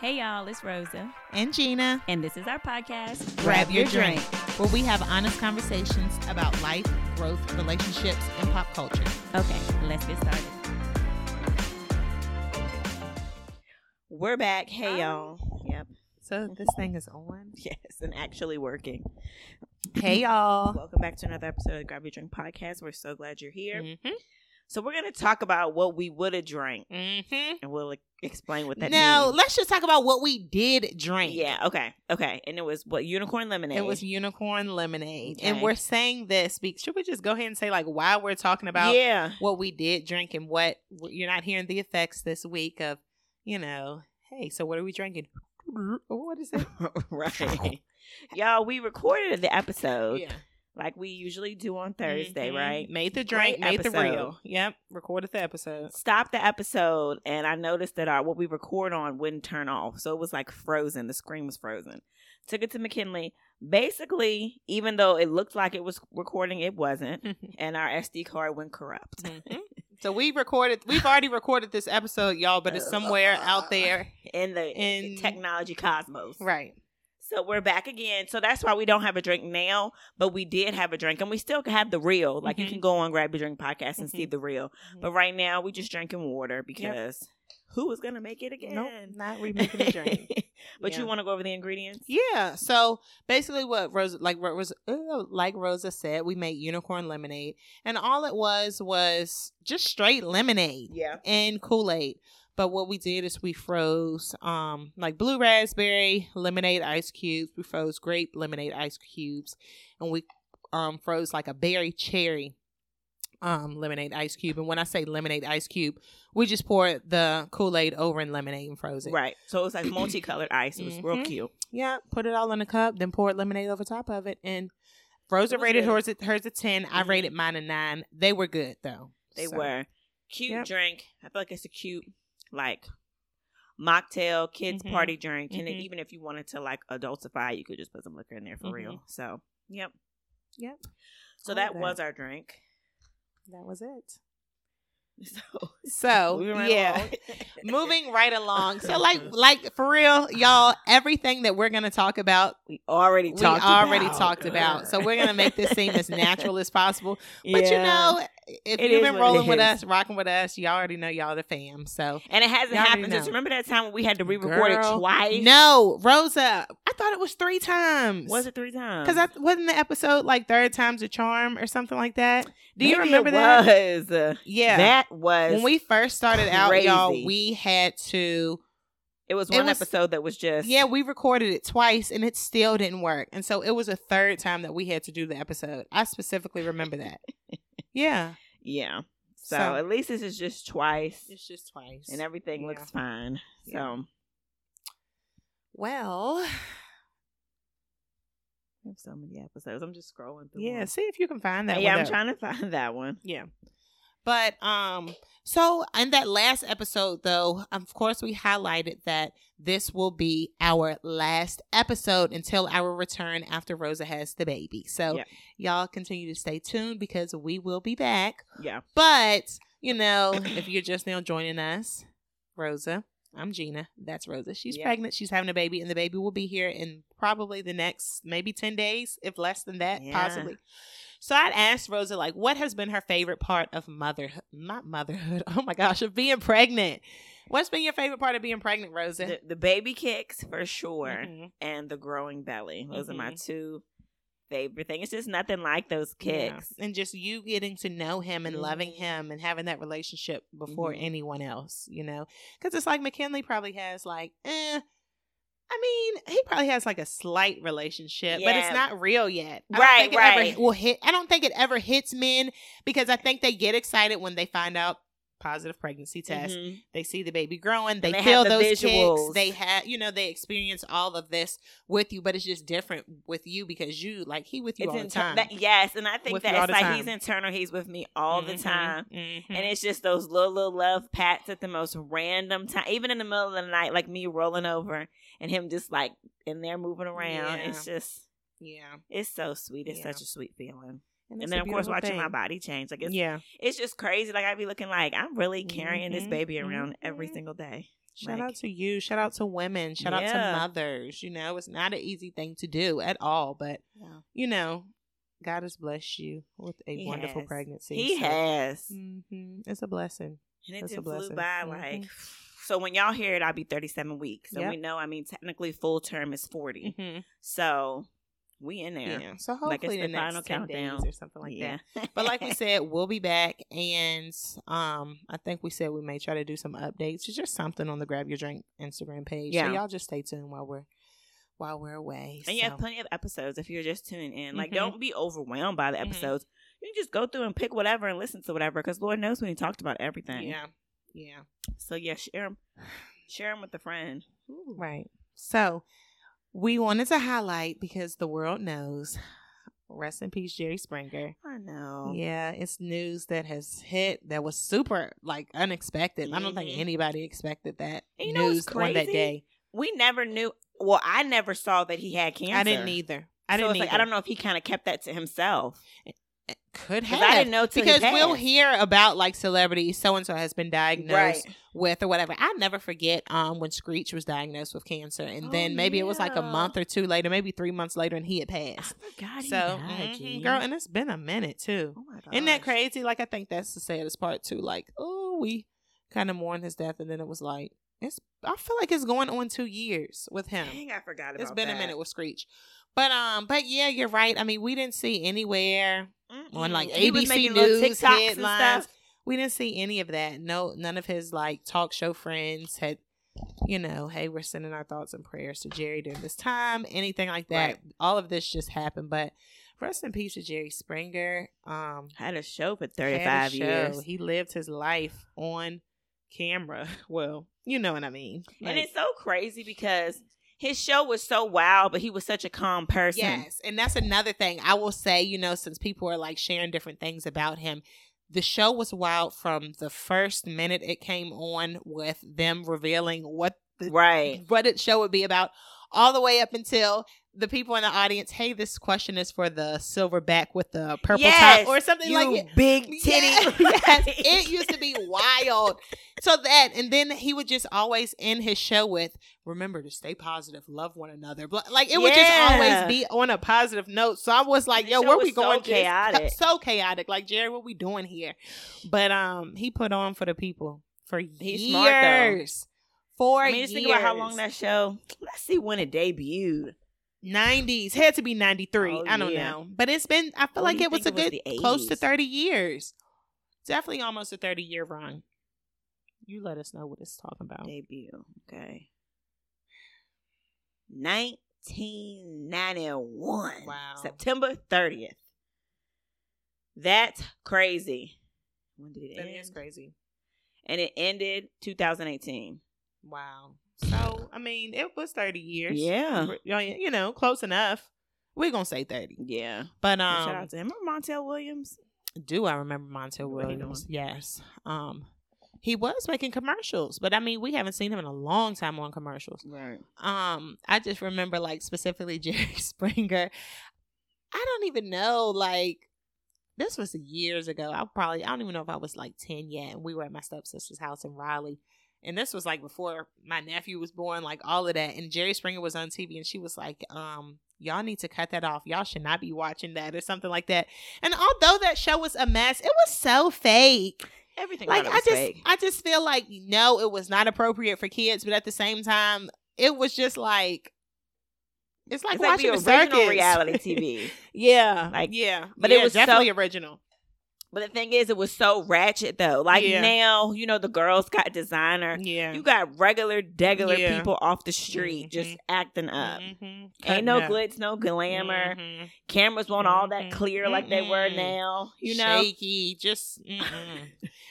Hey y'all, it's Rosa, and Gina. and this is our podcast. Grab your drink, where we have honest conversations about life, growth, relationships, and pop culture. Okay, let's get started. We're back. Hey, y'all. Yep. So this thing is on. Yes, and actually working. Hey y'all. Welcome back to another episode of Grab Your Drink podcast. We're so glad you're here. Mm-hmm. So we're gonna talk about what we would have drank, Mm-hmm. and we'll like, explain what that Now means. let's just talk about what we did drink. Yeah. Okay. Okay. And it was what unicorn lemonade. It was unicorn lemonade, Okay. and we're saying this. Because, should we just go ahead and say like why we're talking about yeah. what we did drink and what you're not hearing the effects this week of, you know, hey, so what are we drinking? What is it? right. y'all, we recorded the episode Yeah. Like we usually do on Thursday, Mhm. right? Made the Great drink, made the reel. Yep. Recorded the episode. stopped the episode and I noticed that our what we record on wouldn't turn off. So it was like frozen. The screen was frozen. Took it to McKinley. Basically, even though it looked like it was recording, it wasn't. And our SD card went corrupt. Mhm. So we recorded. We've already recorded this episode, y'all, but it's somewhere out there. in the In- technology cosmos. Right. So we're back again. So that's why we don't have a drink now, but we did have a drink and we still have the reel. Like you Mhm. can go on Grab Your Drink podcast and see Mhm. the reel. Mhm. But right now we just drinking water because who was gonna make it again? Nope. Not remaking the drink. but Yeah. you want to go over the ingredients? Yeah. So basically, what Rosa, like Rosa, uh, like Rosa said, we made unicorn lemonade, and all it was was just straight lemonade Yeah. and Kool Aid. But what we did is we froze um like blue raspberry lemonade ice cubes. We froze grape lemonade ice cubes, and we um froze like a berry cherry um lemonade ice cube. And when I say lemonade ice cube, we just poured the Kool Aid over in lemonade and froze it. Right. So it was like multicolored ice. It was real Mhm. cute. Yeah, put it all in a cup, then poured lemonade over top of it, and Rosa It rated good. hers at hers a 10 I Mhm. rated mine a nine. They were good though. They So, were cute Yep. drink. I feel like it's a cute like mocktail kids Mhm. party drink. And Mhm. even if you wanted to like adultify, you could just put some liquor in there for Mhm. real. So yep. Yep. So that, that. was our drink. That was it. So So right yeah. moving right along. So like like for real, y'all, everything that we're gonna talk about, we already we talked already about. talked about. So we're gonna make this seem as natural as possible. But you know, if It you've been rolling with us, rocking with us, y'all already know y'all the fam. So and it hasn't happened. Just remember that time when we had to re-record Girl, it twice? No, Rosa, I thought it was three times. Was it three times? Because I wasn't the episode like third time's a charm or something like that. Do you remember it that? Was. Uh, Yeah. That was when we first started out, y'all, we had to. it was it one was- episode that was just Yeah, we recorded it twice and it still didn't work, and so it was a third time that we had to do the episode. I specifically remember that. yeah, Yeah. So, So- at least this is just twice it's just twice. and everything Yeah. looks fine. Yeah. So well, we have so many episodes. I'm just scrolling through. yeah. them. See if you can find that. yeah, one I'm trying to find that one. Yeah. But um so in that last episode though, of course we highlighted that this will be our last episode until our return after Rosa has the baby. So Yep. y'all continue to stay tuned because we will be back. Yeah. But, you know, if you're just now joining us, Rosa, I'm Gina. That's Rosa. She's Yeah. pregnant. She's having a baby, and the baby will be here in probably the next maybe 10 days, if less than that, Yeah. possibly. So I'd asked Rosa, like, what has been her favorite part of motherhood? Not motherhood. Oh my gosh, of being pregnant. What's been your favorite part of being pregnant, Rosa? The, the baby kicks for sure, Mhm. and the growing belly. Those are my Mhm. two favorite thing. It's just nothing like those Yeah. kicks. And just you getting to know him and loving Mhm. him and having that relationship before Mhm. anyone else, you know? Because it's like McKinley probably has, like, eh. I mean, he probably has like a slight relationship, but it's not real yet. I Right, think it right. Ever will hit. I don't think it ever hits men because I think they get excited when they find out positive pregnancy test. Mhm. They see the baby growing. They, they feel the those visuals. kicks. They have, you know, they experience all of this with you, but it's just different with you because you, like, he with you It's all the time. that- yes, and I think With that you all it's like he's internal. He's with me all the Mhm, time. mhm. And it's just those little little love pats at the most random time, even in the middle of the night, like me rolling over and him just like in there moving around. Yeah. It's just, yeah. it's so sweet. It's Yeah. such a sweet feeling. It's And then of course watching my body change, like it's yeah, it's just crazy. Like I'd be looking like I'm really carrying this Mhm, baby around every mhm. single day. Shout Like, out to you. Shout out to women. Shout out to mothers. You know, it's not an easy thing to do at all, but Yeah. you know, God has blessed you with a He wonderful has. pregnancy. He so- has. Mhm. It's a blessing. And it a just flew blessing. by like. So when y'all hear it, I'll be 37 weeks. So Yep. we know, I mean, technically full term is 40. Mhm. So we in there. Yeah. So Like, hopefully it's the, the next final 10 countdown. or something like yeah. that. But like we said, we'll be back, and um, I think we said we may try to do some updates. It's just something on the Grab Your Drink Instagram page. Yeah. So y'all just stay tuned while we're while we're away. And you have plenty of episodes if you're just tuning in. Like, Mhm. don't be overwhelmed by the Mhm. episodes. You can just go through and pick whatever and listen to whatever because Lord knows we talked about everything. Yeah. Yeah. So, yeah, share them. Share them with a friend. Ooh. Right. So we wanted to highlight because the world knows. Rest in peace, Jerry Springer. I know. Yeah, it's news that has hit that was super like unexpected. I don't think Mhm. anybody expected that you news on that day. We never knew. Well, I never saw that he had cancer. I didn't either. I so didn't like, I don't know if he kind of kept that to himself. Could have. I didn't know because we'll hear about like celebrities so and so has been diagnosed Right. with or whatever. I never forget um when Screech was diagnosed with cancer, and Oh, then maybe it was like a month or two later, maybe three months later, and he had I passed. he So, mhm, girl, and it's been a minute too. Oh my god. Isn't that crazy? Like I think that's the saddest part too. Like, oh, we kind of mourned his death, and then it was like it's. I feel like it's going on two years with him. Dang, I forgot about It's been that. a minute with Screech, but um, but yeah, you're right. I mean, we didn't see anywhere on like Mm-mm. He ABC News TikToks and headlines. stuff. We didn't see any of that. No, none of his like talk show friends had, you know, hey, we're sending our thoughts and prayers to Jerry during this time. Anything like that. Right. All of this just happened. But rest in peace to Jerry Springer. Um, Had a show for 35 years. He lived his life on camera. Well, you know what I mean. and it's so crazy because his show was so wild, but he was such a calm person. Yes, and that's another thing I will say. You know, since people are like sharing different things about him, the show was wild from the first minute it came on with them revealing what the Right. what its show would be about, all the way up until the people in the audience. Hey, this question is for the silverback with the purple Yes, top, or something like it. big titty. Yes, yes, it used to be wild. So that, and then he would just always end his show with, "Remember to stay positive, love one another." Like it would just always be on a positive note. So I was like, "Yo, where we going?" Just- chaotic. so chaotic. Like Jerry, what we doing here? But um, he put on for the people for He's years. smart, though. For I mean, just years. think about how long that show. Let's see when it debuted. 90s had to be 93 Oh, i don't yeah. know but it's been i feel What like it was a it was good close to 30 years definitely almost a 30 year run you let us know what it's talking about Debut. Okay. 1991. Wow. September 30th. That's crazy. When did it that end? is crazy And it ended 2018. wow so i mean it was 30 years Yeah. you know close enough we're gonna say 30 Yeah. but Shout um out to him. Remember Montel Williams? do i remember montel williams yes um he was making commercials but i mean we haven't seen him in a long time on commercials Right. um i just remember like specifically jerry springer i don't even know like this was years ago i probably i don't even know if i was like 10 yet and we were at my stepsister's house in raleigh and this was like before my nephew was born like all of that and jerry springer was on tv and she was like um y'all need to cut that off y'all should not be watching that or something like that and although that show was a mess it was so fake Everything like about it I just fake. I just feel like no, it was not appropriate for kids, but at the same time, it was just like it's like it's like watching the the original circus. reality TV. yeah, Like, yeah, but it Yeah, was so- definitely original. But the thing is, it was so ratchet though. Like Yeah. now, you know, the girls got designer. Yeah, You got regular, degular Yeah. people off the street just Mhm. acting up. Mhm. Ain't no up. glitz, no glamour. Mhm. Cameras weren't all that Mhm. clear like they were now. You know, shaky, just.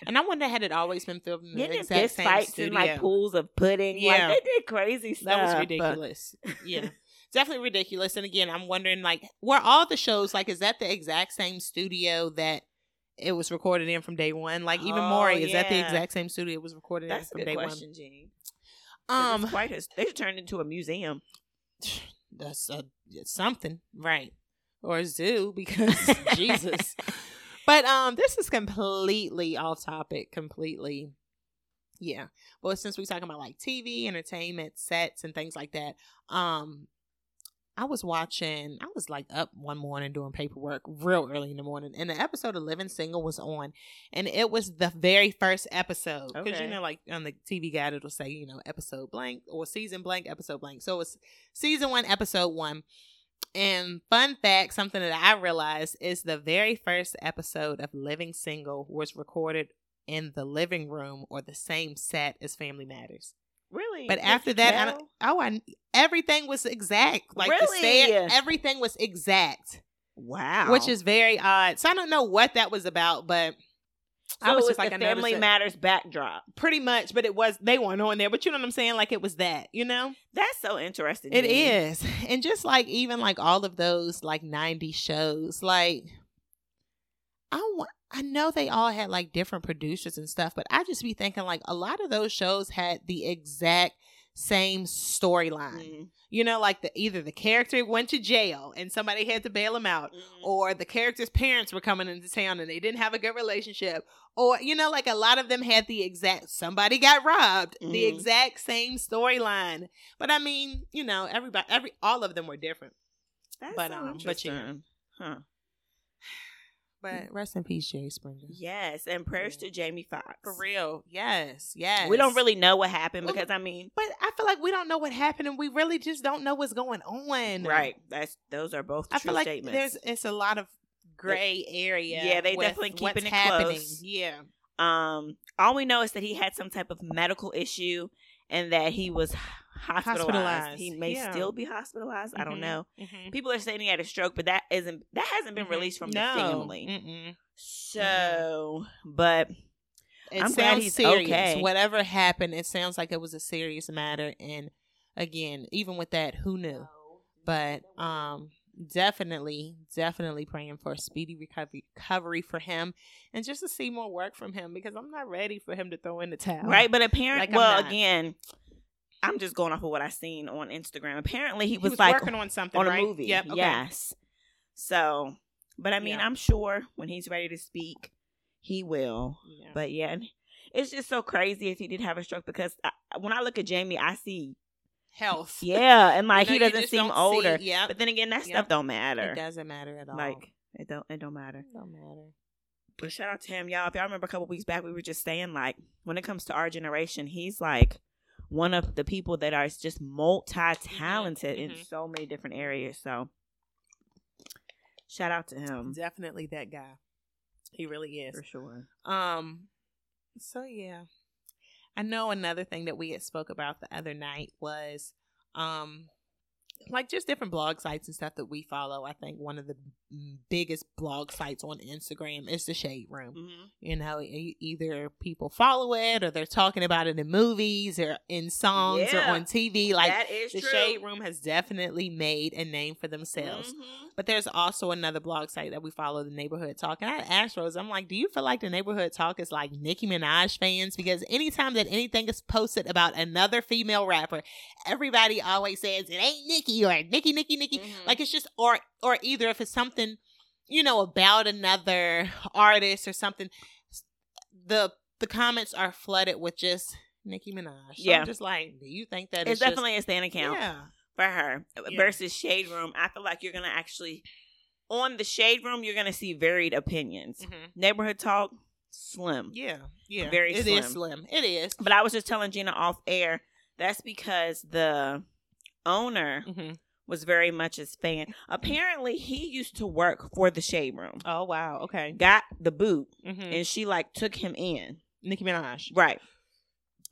And I wonder had it always been filmed in the exact fist same fights studio. in like pools of pudding. Yeah. Like they did crazy stuff. That was but- ridiculous. yeah. Definitely ridiculous. And again, I'm wondering like were all the shows like is that the exact same studio that it was recorded in from day one? Like even Oh, Maury, is that the exact same studio it was recorded That's in from good day question, one? 'Cause Um quite. A, they should turn into a museum. that's a, something, right? Or a zoo because Jesus. But um this is completely off topic, completely. Yeah. Well, since we're talking about like TV, entertainment, sets, and things like that, um, I was watching, I was like up one morning doing paperwork real early in the morning, and the episode of Living Single was on, and it was the very first episode. Because, Okay. you know, like on the TV guide, it'll say, you know, episode blank or season blank, episode blank. So it was season one, episode one. And fun fact, something that I realized is the very first episode of Living Single was recorded in the living room or the same set as Family Matters. Really? But after that, I oh, I everything was exact. Like the Really? set, everything was exact, wow. which is very odd. So I don't know what that was about, but I was just like, the Family. Matters backdrop. pretty much. But it was they weren't on there. But you know what I'm saying? Like it was that, you know. That's so interesting. It me. is. And just like even like all of those like 90 shows, like I want I know they all had like different producers and stuff, but I just be thinking like a lot of those shows had the exact same storyline. Mm, You know, like the either the character went to jail and somebody had to bail him out, mm. or the character's parents were coming into town and they didn't have a good relationship or you know like a lot of them had the exact somebody got robbed the Mhm. exact same storyline but i mean you know everybody every all of them were different That's but, so um, but yeah. Huh. But rest in peace jerry springer Yes, and prayers Yeah. to Jamie Foxx. for real yes yes We don't really know what happened because I mean, but i feel like we don't know what happened and we really just don't know what's going on right? That's those are both i true feel like statements. there's it's a lot of gray area Yeah, they definitely what's keeping it happening close. yeah Um, all we know is that he had some type of medical issue and that he was hospitalized. Hospitalized, He may yeah. still be hospitalized. I don't Mhm. know. Mhm. People are saying he had a stroke, but that isn't that hasn't been Mhm. released from No. the family. Mm-mm. So, but It I'm sounds glad he's serious. okay. Whatever happened, it sounds like it was a serious matter. And again, even with that, who knew? But um, definitely, definitely praying for a speedy recovery, recovery for him, and just to see more work from him because I'm not ready for him to throw in the towel. right, but apparently, Like, well, again, I'm just going off of what I seen on Instagram. Apparently, he He was, was, like working on something on a right? movie. Yep. Okay. Yes. So, but I mean, Yeah. I'm sure when he's ready to speak, he will. Yeah. But yeah, it's just so crazy if he did have a stroke because I, when I look at Jamie, I see Health. yeah, and like You he know, you doesn't seem don't see- older. Yep. But then again, that Yep. stuff don't matter. It doesn't matter at all. Like it don't it don't matter. it don't matter. But shout out to him, y'all. If y'all remember a couple weeks back, we were just saying like when it comes to our generation, he's like one of the people that are just multi talented in so many different areas. So shout out to him Definitely that guy. He really is. for sure. Um so yeah. I know another thing that we had spoke about the other night was um like just different blog sites and stuff that we follow. I think one of the biggest blog sites on Instagram is the Shade Room. Mm-hmm. You know, e- either people follow it or they're talking about it in movies or in songs Yeah. or on TV. Like the true. Shade Room has definitely made a name for themselves. Mhm. But there's also another blog site that we follow, the Neighborhood Talk. And I asked Rose, I'm like, do you feel like the Neighborhood Talk is like Nicki Minaj fans? Because anytime that anything is posted about another female rapper, everybody always says it ain't Nicki or Nicki, Nicki, Nicki. Mhm. Like it's just or or either if it's something, you know, about another artist or something, the the comments are flooded with just Nicki Minaj. So Yeah. I'm just like, do you think that it's just- definitely a stand account yeah. for her Yeah. versus Shade Room. I feel like you're gonna actually on the Shade Room, you're gonna see varied opinions. Mhm. Neighborhood Talk, slim. Yeah, yeah, Very It slim. is slim. It is. But I was just telling Gina off air. That's because the owner Mm-hmm. Was very much his fan. Apparently, he used to work for the Shade Room. Oh wow. Okay. Got the boot, Mm-hmm. and she like took him in. Nicki Minaj. Right.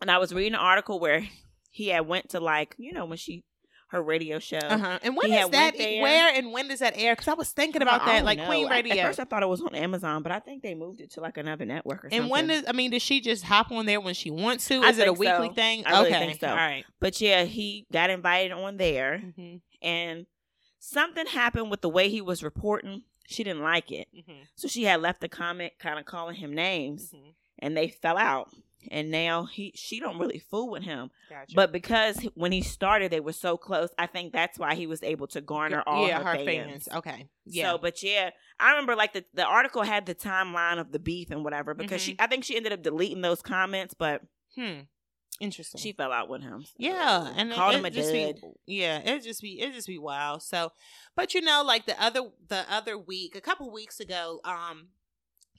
And I was reading an article where he had went to like you know when she her radio show. Uh huh. And when He is that? Where and when does that air? Because I was thinking about I that, like know. Queen Radio. At first, I thought it was on Amazon, but I think they moved it to like another network or something. and when does I mean, does she just hop on there when she wants to? I Is it a think so. weekly thing? I really okay. think so. All right. but yeah, he got invited on there, Mm-hmm. And something happened with the way he was reporting. She didn't like it, Mm-hmm. so she had left a comment, kind of calling him names, Mm-hmm. and they fell out. And now he, she don't really fool with him, Gotcha. but because when he started, they were so close. I think that's why he was able to garner all yeah, her, fans. Okay. Yeah. So, but yeah, I remember like the the article had the timeline of the beef and whatever because she, I think she ended up deleting those comments, but Hmm. Interesting. She fell out with him. Yeah, and called it, him a just be- yeah, it just be it just be wild. So, but you know, like the other the other week, a couple weeks ago, um,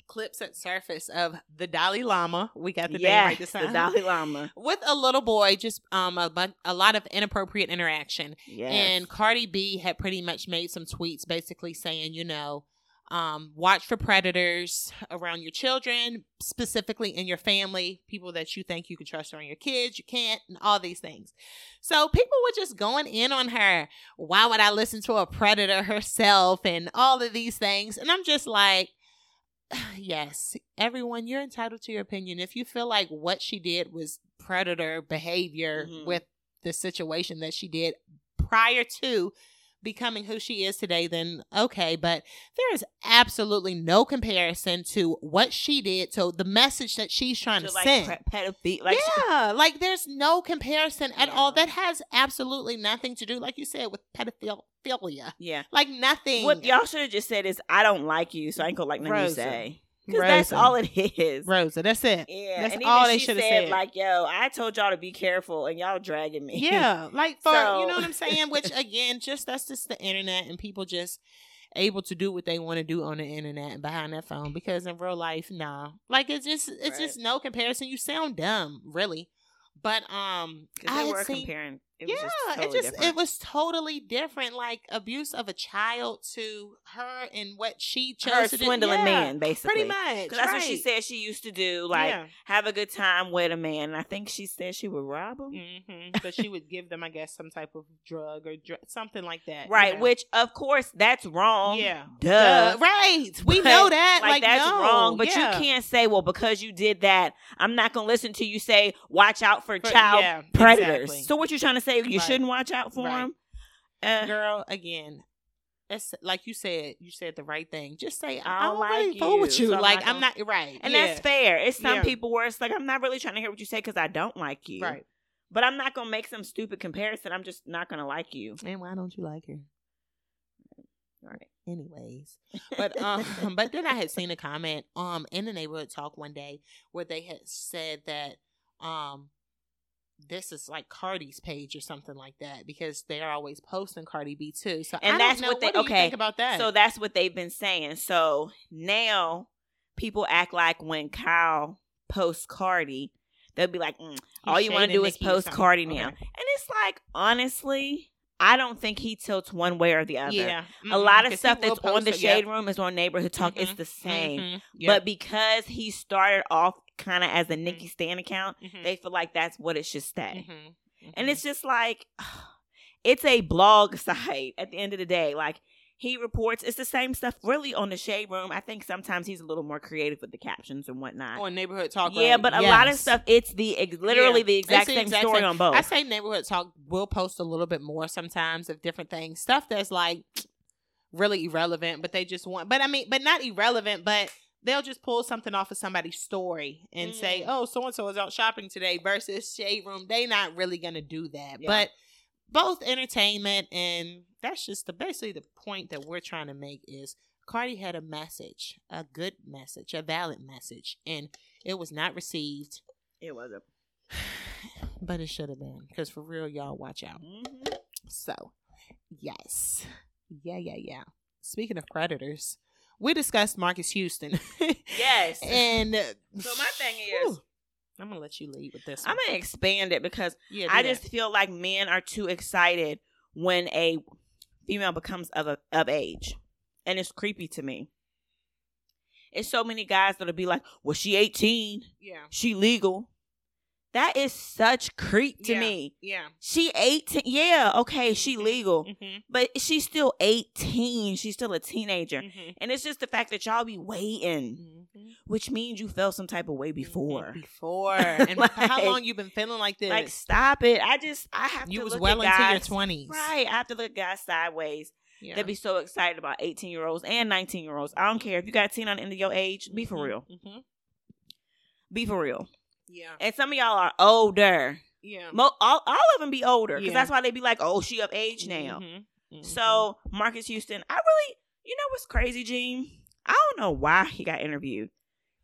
clips had surfaced of the Dalai Lama. We got the name right this the. Dalai Lama. with a little boy, just um a, bu- a lot of inappropriate interaction. Yes. And Cardi B had pretty much made some tweets basically saying, you know, um, watch for predators around your children, specifically in your family, people that you think you can trust around your kids, you can't, and all these things. So people were just going in on her. Why would I listen to a predator herself and all of these things? And I'm just like, yes, everyone, you're entitled to your opinion. If you feel like what she did was predator behavior Mhm. with the situation that she did prior to becoming who she is today, then okay. But there is absolutely no comparison to what she did to the message that she's trying to, to like send. Like yeah, like there's no comparison at all. That has absolutely nothing to do, like you said, with pedophilia. yeah. Like nothing. What y'all should have just said is, "I don't like you," so I ain't gonna like nothing you say. Because that's all it is. Rosa, that's it. Yeah, That's and all they should have said, said. Like, yo, I told y'all to be careful, and y'all dragging me. Yeah, like for So- you know what I'm saying. Which again, just that's just the internet and people just able to do what they want to do on the internet and behind that phone. Because in real life, nah, like it's just it's Right. just no comparison. You sound dumb, really. But um, because I they had were seen- comparing. It yeah, just totally it just different. it was totally different. Like abuse of a child to her and what she chose her to do. swindling Yeah, man, basically. pretty much. Because that's what she said she used to do. Like, Yeah. have a good time with a man. And I think she said she would rob him. hmm But she would give them, I guess, some type of drug or dr- something like that. you Right, know. which of course that's wrong. yeah, Duh. Duh. right. We But, know that. Like, Like, that's no. wrong. But Yeah. you can't say, well, because you did that, I'm not gonna listen to you say, watch out for, For- child predators. exactly. So what you're trying to say? You Right. shouldn't watch out for Right. them? Uh, girl. Again, it's like you said. You said the right thing. Just say I I don't don't like really fool with you, you. so I'm like not I'm not right. and yeah. that's fair. It's some Yeah. people where it's like, I'm not really trying to hear what you say because I don't like you. right. But I'm not gonna make some stupid comparison. I'm just not gonna like you. And why don't you like her? Right. anyways. But um but then I had seen a comment um in the neighborhood talk one day where they had said that um this is like Cardi's page or something like that because they're always posting Cardi B too. So And I that's don't know. what they- you okay, think about that. So that's what they've been saying. So now people act like when Kyle posts Cardi, they'll be like, mm, all you want to do is post. Cardi Okay. now. And it's like, honestly, I don't think he tilts one way or the other. yeah, A mhm, lot of stuff that's on the it, yep. shade room is on neighborhood talk. It's Mhm, the same. mhm, But because he started off kind of as a Mhm. Nicki Stan account, mhm, they feel like that's what it should stay. mhm, And it's just like it's a blog site at the end of the day. Like he reports it's the same stuff really on the shade room. I think sometimes he's a little more creative with the captions and whatnot. on neighborhood talk. yeah, right? but a lot of stuff it's the ex- literally Yeah. the exact the same exact story same. on both. I say neighborhood talk will post a little bit more sometimes of different things, stuff that's like really irrelevant, but they just want. But I mean, but not irrelevant, but they'll just pull something off of somebody's story and say, Mm. "Oh, so and so is out shopping today." Versus shade room, they not really gonna do that, Yeah. but. Both entertainment and that's just the basically the point that we're trying to make is Cardi had a message, a good message, a valid message, and it was not received it was a but it should have been because for real y'all watch out Mhm. so yes yeah yeah yeah speaking of predators we discussed Marques Houston Yes. and uh, So my thing is- whew, i'm gonna let you lead with this I'm gonna expand it because yeah, I do just feel like men are too excited when a female becomes of a, of age, and it's creepy to me. It's so many guys that'll be like, "Well, she 18, yeah she legal." That is such creep to Yeah. me. yeah She 18, yeah, okay, she legal, mm-hmm, but she's still 18. She's still a teenager, mm-hmm. and it's just the fact that y'all be waiting, Mm-hmm. which means you felt some type of way before. before and how long you been feeling like this Like, stop it! I just, I have to look at it. you to was well into guys, your 20s Right. I have to look at guys sideways. yeah. They'd be so excited about 18 year olds and 19 year olds. I don't care. If you got 10 on the end of your age, be for Mhm, real. Be for real. Yeah And some of y'all are older. yeah Mo- all, all of them be older because Yeah. that's why they be like, oh, she of age now. Mhm, mhm. So, Marques Houston, I really, you know what's crazy, Gene? I don't know why he got interviewed.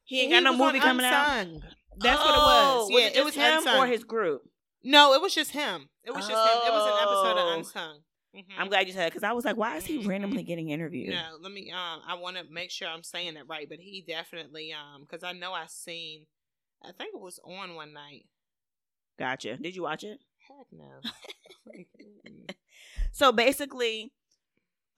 He ain't got no movie coming out. Unsung. That's what it Oh, was. Yeah, it, it was him unsung. or his group. No, it was just him. It was just him. It was an episode Oh. of Unsung. Mhm. I'm glad you said because I was like, why is he Mhm. randomly getting interviewed? No, let me. Um, I want to make sure I'm saying it right, but he definitely. Um, because I know I seen. I think it was on one night. Gotcha. Did you watch it? Heck no. So basically,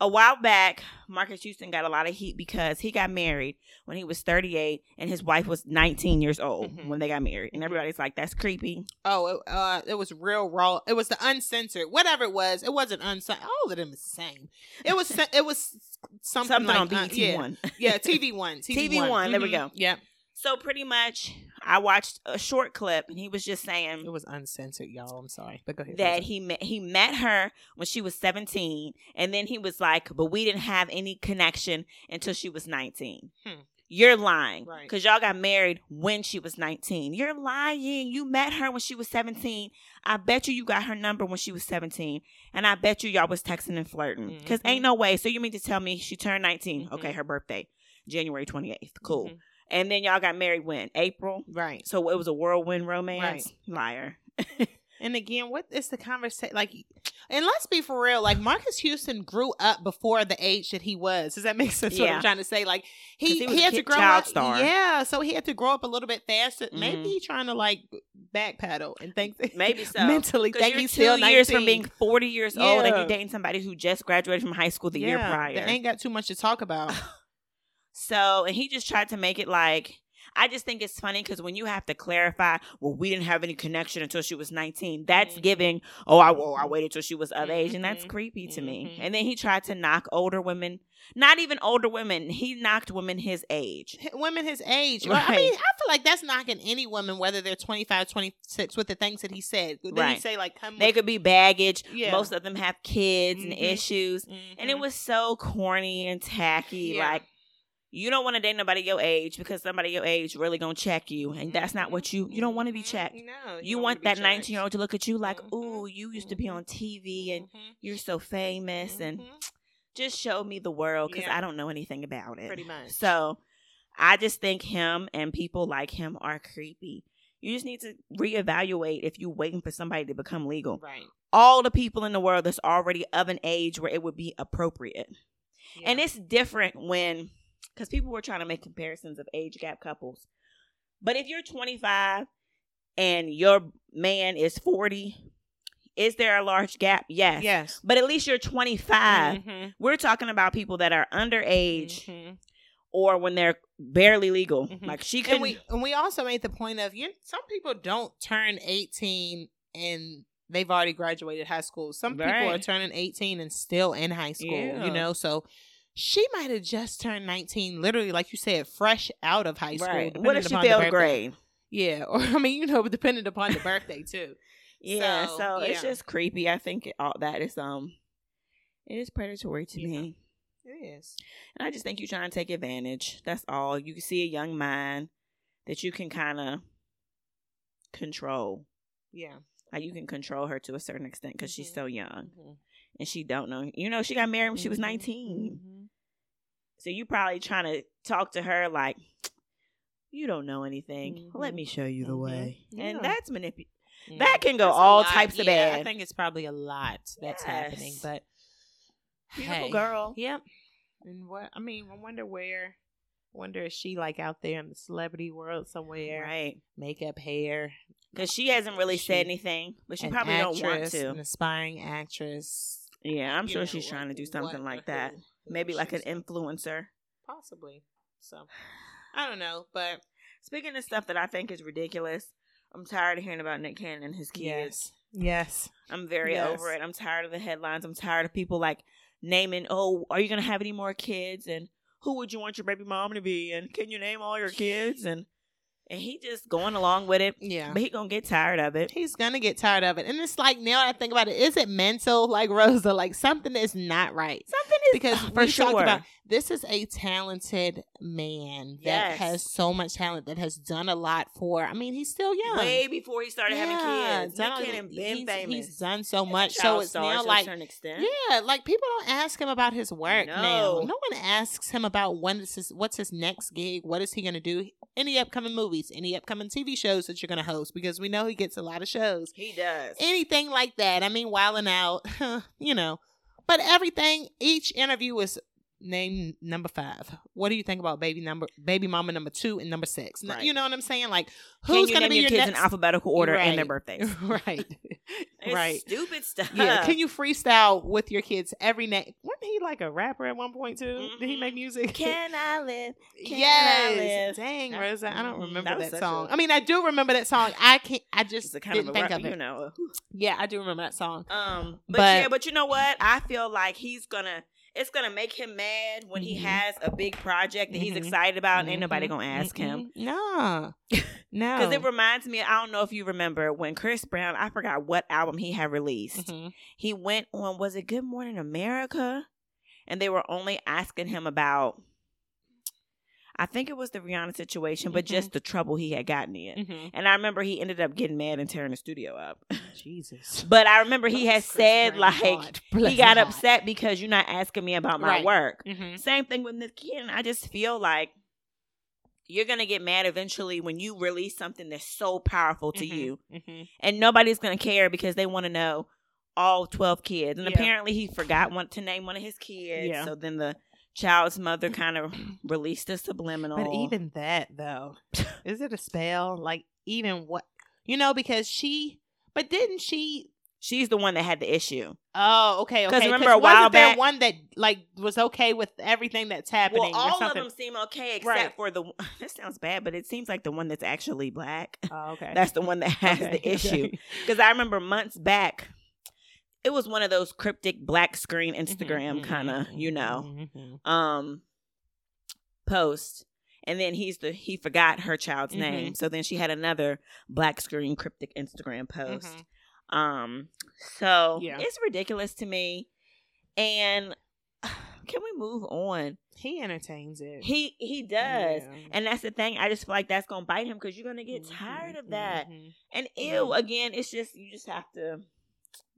a while back, Marques Houston got a lot of heat because he got married when he was 38 and his wife was 19 years old Mhm. when they got married. And Mhm. everybody's like, that's creepy. oh, it, uh, it was real raw. It was the uncensored. Whatever it was, it wasn't uncensored. All of them is the same. It was. It was something, Something like, on uh, BET yeah. One. Yeah, TV One. TV One, there we Mhm. go. Yep. So pretty much, I watched a short clip and he was just saying It was uncensored, y'all. I'm sorry, but go ahead. that he met he met her when she was 17 and then he was like, but we didn't have any connection until she was 19. Hmm. You're lying. Right. Because y'all got married when she was 19. You're lying. You met her when she was 17. I bet you you got her number when she was 17. And I bet you y'all was texting and flirting. Because Mhm. ain't no way. So you mean to tell me she turned 19? Mhm. Okay, her birthday, January 28th. Cool. Mhm. And then y'all got married when? April? Right. So it was a whirlwind romance? Liar. And again, what is the conversation like? And let's be for real. Like Marques Houston grew up before the age that he was. Does that make sense? What I'm trying to say, like he he he, had to kid- grow child up. star. Yeah, so he had to grow up a little bit faster. Maybe Mhm. he's trying to like backpedal and think Maybe so. mentally think he's two still years 19. from being 40 years old and you're dating somebody who just graduated from high school the year prior. They ain't got too much to talk about. So, and he just tried to make it like, I just think it's funny because when you have to clarify, well, we didn't have any connection until she was 19, that's Mhm. giving, oh, I, well, I waited till she was of age. And that's Mhm. creepy to me. Mhm. And then he tried to knock older women, not even older women, he knocked women his age. Women his age. Well, I mean, I feel like that's knocking any woman, whether they're 25, 26, with the things that he said. Did he say like come They with- could be baggage. Yeah. Most of them have kids and Mhm. issues. And it Mhm. was so corny and tacky. Yeah. Like, you don't want to date nobody your age because somebody your age really gonna check you, and that's not what you. You don't want to be Mhm. checked. No, You don't want that nineteen year old to look at you like, Mhm. "Ooh, you used to be on TV and Mhm. you're so famous," and Mhm. just show me the world because Yeah. I don't know anything about it. pretty much. So, I just think him and people like him are creepy. You just need to reevaluate if you're waiting for somebody to become legal. right. All the people in the world that's already of an age where it would be appropriate. And it's different when, because people were trying to make comparisons of age gap couples. But if you're 25 and your man is 40, is there a large gap? Yes. yes. But at least you're 25. Mhm. We're talking about people that are underage Mhm. or when they're barely legal. Mhm. Like she And couldn't. we and we also made the point of you. Some people don't turn eighteen and they've already graduated high school. Some people are turning eighteen and still in high school. Yeah. You know, so she might have just turned nineteen, literally, like you said, fresh out of high school. right. What if she the failed grade? Yeah, or I mean, you know, depending upon the birthday too. Yeah. So, So, it's just creepy. I think it, all that is um, it is predatory to Yeah. me. It is. And I just think you're trying to take advantage. That's all. You can see a young mind that you can kind of control. Yeah. Like you can control her to a certain extent because she's Mhm. so young Mhm. and she don't know. You know, she got married when she was Mhm. 19. So you probably trying to talk to her like, you don't know anything. Let Mhm. me show you the Mhm. way. And that's manipulative. Yeah. That can go That's all types of Yeah, bad. I think it's probably a lot that's happening, but Beautiful hey. girl. Yep. And what I mean, I wonder where. Wonder is she like out there in the celebrity world somewhere? Right. Makeup, hair. Because she hasn't really She- said anything, but she probably don't want to. An aspiring actress. Yeah, I'm you sure know, she's trying to do something what- like that. Maybe like an influencer. Possibly. So I don't know, but Speaking of stuff that I think is ridiculous, I'm tired of hearing about Nick Cannon and his kids. yes, yes. I'm very Yes. over it. I'm tired of the headlines. I'm tired of people like naming, oh, are you going to have any more kids? And who would you want your baby mom to be? And can you name all your kids? And and he just going along with it. Yeah. But he going to get tired of it. He's gonna get tired of it, and it's like now I think about it, is it mental? Like Rosa, like something is not right. Something is because for sure. talked about this is a talented man that Yes. has so much talent that has done a lot for. I mean, he's still young. way before he started having kids. done Nick Cannon been he's, famous. He's done so much. So it's now to like a certain extent. yeah, like people don't ask him about his work now. No. No one asks him about when is his what's his next gig, what is he gonna do, any upcoming movies, any upcoming TV shows that you're gonna host because we know he gets a lot of shows. He does. Anything like that. I mean, Wild 'N Out, you know. But everything, each interview is named number five. What do you think about baby number, baby mama number two and number six? Right. You know what I'm saying? Like, who's you gonna be your kids next? in alphabetical order and their Right. birthdays? right, right. Stupid stuff. Yeah, can you freestyle with your kids every night? Wasn't he like a rapper at one point too? Did he make music? Can I live? Can I yes. live? Dang, Rosa, I don't Mhm. remember That that, song. a- I mean, I do remember that song. I can't. I It's just a kind didn't of think rap, of it. you know. Yeah, I do remember that song. Um, but, But- yeah, but you know what? I feel like he's gonna. It's gonna make him mad when he Mhm. has a big project that he's Mhm. excited about, and ain't nobody Mhm. gonna ask him. Mhm. Nah, no. Because it reminds me, I don't know if you remember when Chris Brown, I forgot what album he had released. Mhm. He went on, was it Good Morning America? And they were only asking him about, I think it was the Rihanna situation, but Mhm. just the trouble he had gotten in. Mhm. And I remember he ended up getting mad and tearing the studio up. Jesus. But I remember he had said, like, God he got heart. upset because you're not asking me about my Right. work. Mhm. Same thing with Nick Cannon. I just feel like you're gonna get mad eventually when you release something that's so powerful to Mhm. you, Mhm. and nobody's gonna care because they want to know all twelve kids. And Yeah. apparently, he forgot one to name one of his kids. Yeah. So then the child's mother mm. kind of released a subliminal. But even that though, is it a spell? Like even what you know? Because she, but didn't she? she's the one that had the issue. Oh, okay, 'Cause okay. remember a wasn't while there back- one that like was okay with everything that's happening Well, all of them seem okay except Right. for the. This sounds bad, but it seems like the one that's actually black. Oh, okay. That's the one that has Okay, the issue. Because I remember months back, it was one of those cryptic black screen Instagram Mhm, kind of, mhm, you know, mhm, um, post. And then he's the he forgot her child's name, so then she had another black screen cryptic Instagram post. Um, so Yeah. it's ridiculous to me. And can we move on? He entertains it. He he does. Yeah. And that's the thing. I just feel like that's gonna bite him because you're gonna get tired of that. mhm. And ew, again, it's just you just have to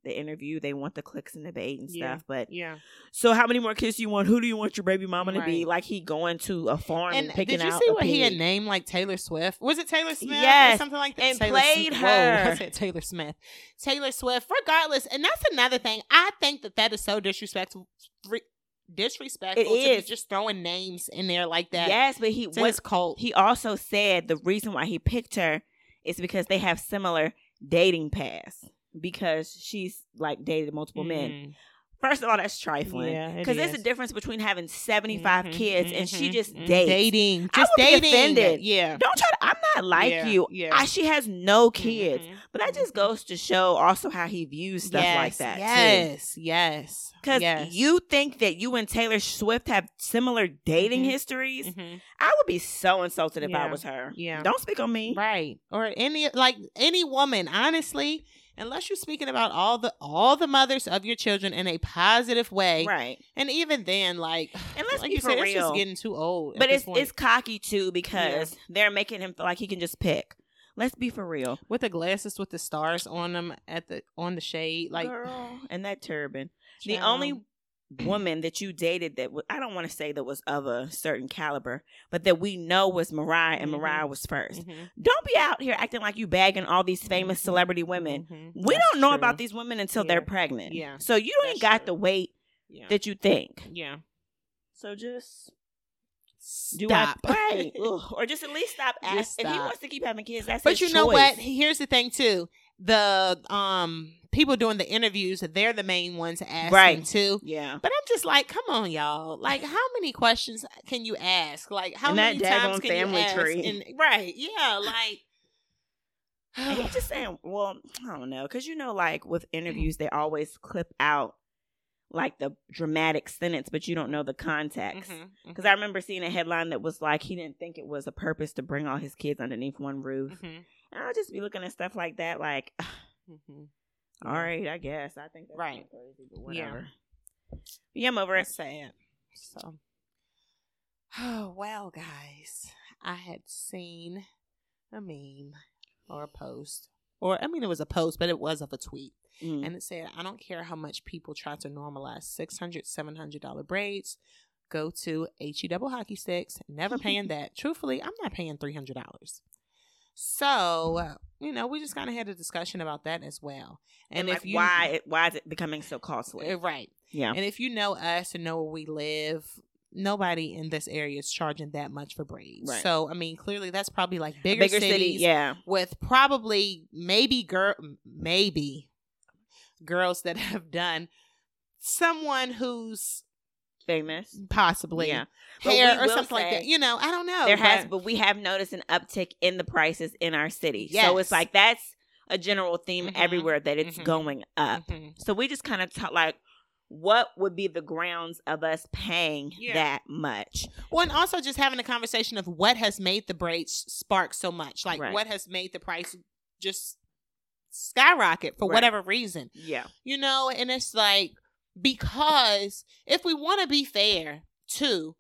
the interview. They want the clicks and the bait and Yeah. stuff. But Yeah. so, how many more kids do you want? Who do you want your baby mama to be? Like he going to a farm and, And picking did you out see a what he had pig. named like Taylor Swift? Was it Taylor Smith? Yes, or something like that. and Taylor played her. Whoa, I said Taylor Smith. Taylor Swift. Regardless, and that's another thing. I think that that is so disrespectful. re- Disrespectful It be just throwing names in there like that. Yes, but he was cult. he also said the reason why he picked her is because they have similar dating paths because she's like dated multiple men. Mhm. First of all, that's trifling. Yeah, Because there's a difference between having 75 Mhm, kids and she mhm, just mhm. dates. dating, I just would be dating. offended. Yeah, Don't try to, I'm not like Yeah, you. yeah. I, she has no kids. Mhm, But that just goes to show also how he views stuff like Yes, that. too. Yes, yes, Because yes. you think that you and Taylor Swift have similar dating histories. I would be so insulted if I was her. yeah. Don't speak on me. right or any like any woman honestly unless you're speaking about all the all the mothers of your children in a positive way Right. and even then like And let's like be you for said, it's real. just getting too old But it's it's cocky too because they're making him feel like he can just pick. Let's be for real. with the glasses with the stars on them at the on the shade like Girl, and that turban. The only woman that you dated that I don't want to say that was of a certain caliber, but that we know was Mariah and Mhm. Mariah was 1st Mhm, Don't be out here acting like you bagging all these famous Mhm. celebrity women. mhm. We That's don't know true. about these women until Yeah. they're pregnant. Yeah. So you That's ain't got true. the weight yeah that you think. yeah So just do stop I, right, or just at least stop. Just Ask, If he wants to keep having kids, that's But you know what? Here's the thing too. The um people doing the interviews, they're the main ones asking Right. too. Yeah. But I'm just like, come on, y'all. Like, how many questions can you ask? Like, how And many times can family you ask? tree. And, right? Yeah. Like, he's just saying, well, I don't know, because you know, like with interviews, they always clip out like the dramatic sentence, but you don't know the context. Mhm, Because I remember seeing a headline that was like he didn't think it was a purpose to bring all his kids underneath one roof. mhm, And I'll just be looking at stuff like that, like, mhm. all right, I guess. I think that's Right. crazy, but Yeah. whatever. Yeah, I'm over it. That's sad. So, oh well, guys, I had seen a meme or a post, or I mean, it was a post, but it was of a tweet, Mm. and it said, "I don't care how much people try to normalize six hundred, seven hundred dollar braids." Go to he double hockey sticks. Never paying that. Truthfully, I'm not paying three hundred dollars. So you know, we just kind of had a discussion about that as well. and if like, you why it- why is it becoming so costly? Uh, right, yeah. and if you know us and know where we live, nobody in this area is charging that much for braids. Right. So I mean, clearly that's probably like bigger, bigger cities city, yeah. with probably maybe girl maybe girls that have done someone who's Famous. possibly Yeah. Hair or something like that. You know, I don't know. there has but- but we have noticed an uptick in the prices in our city. So it's like that's a general theme Mhm. everywhere that it's Mhm. going up. Mhm. So we just kind of talk like what would be the grounds of us paying Yeah. that much? Well, and also just having a conversation of what has made the braids spark so much. Like Right. what has made the price just skyrocket for Right. whatever reason. Yeah. You know, and it's like because if we want to be fair too,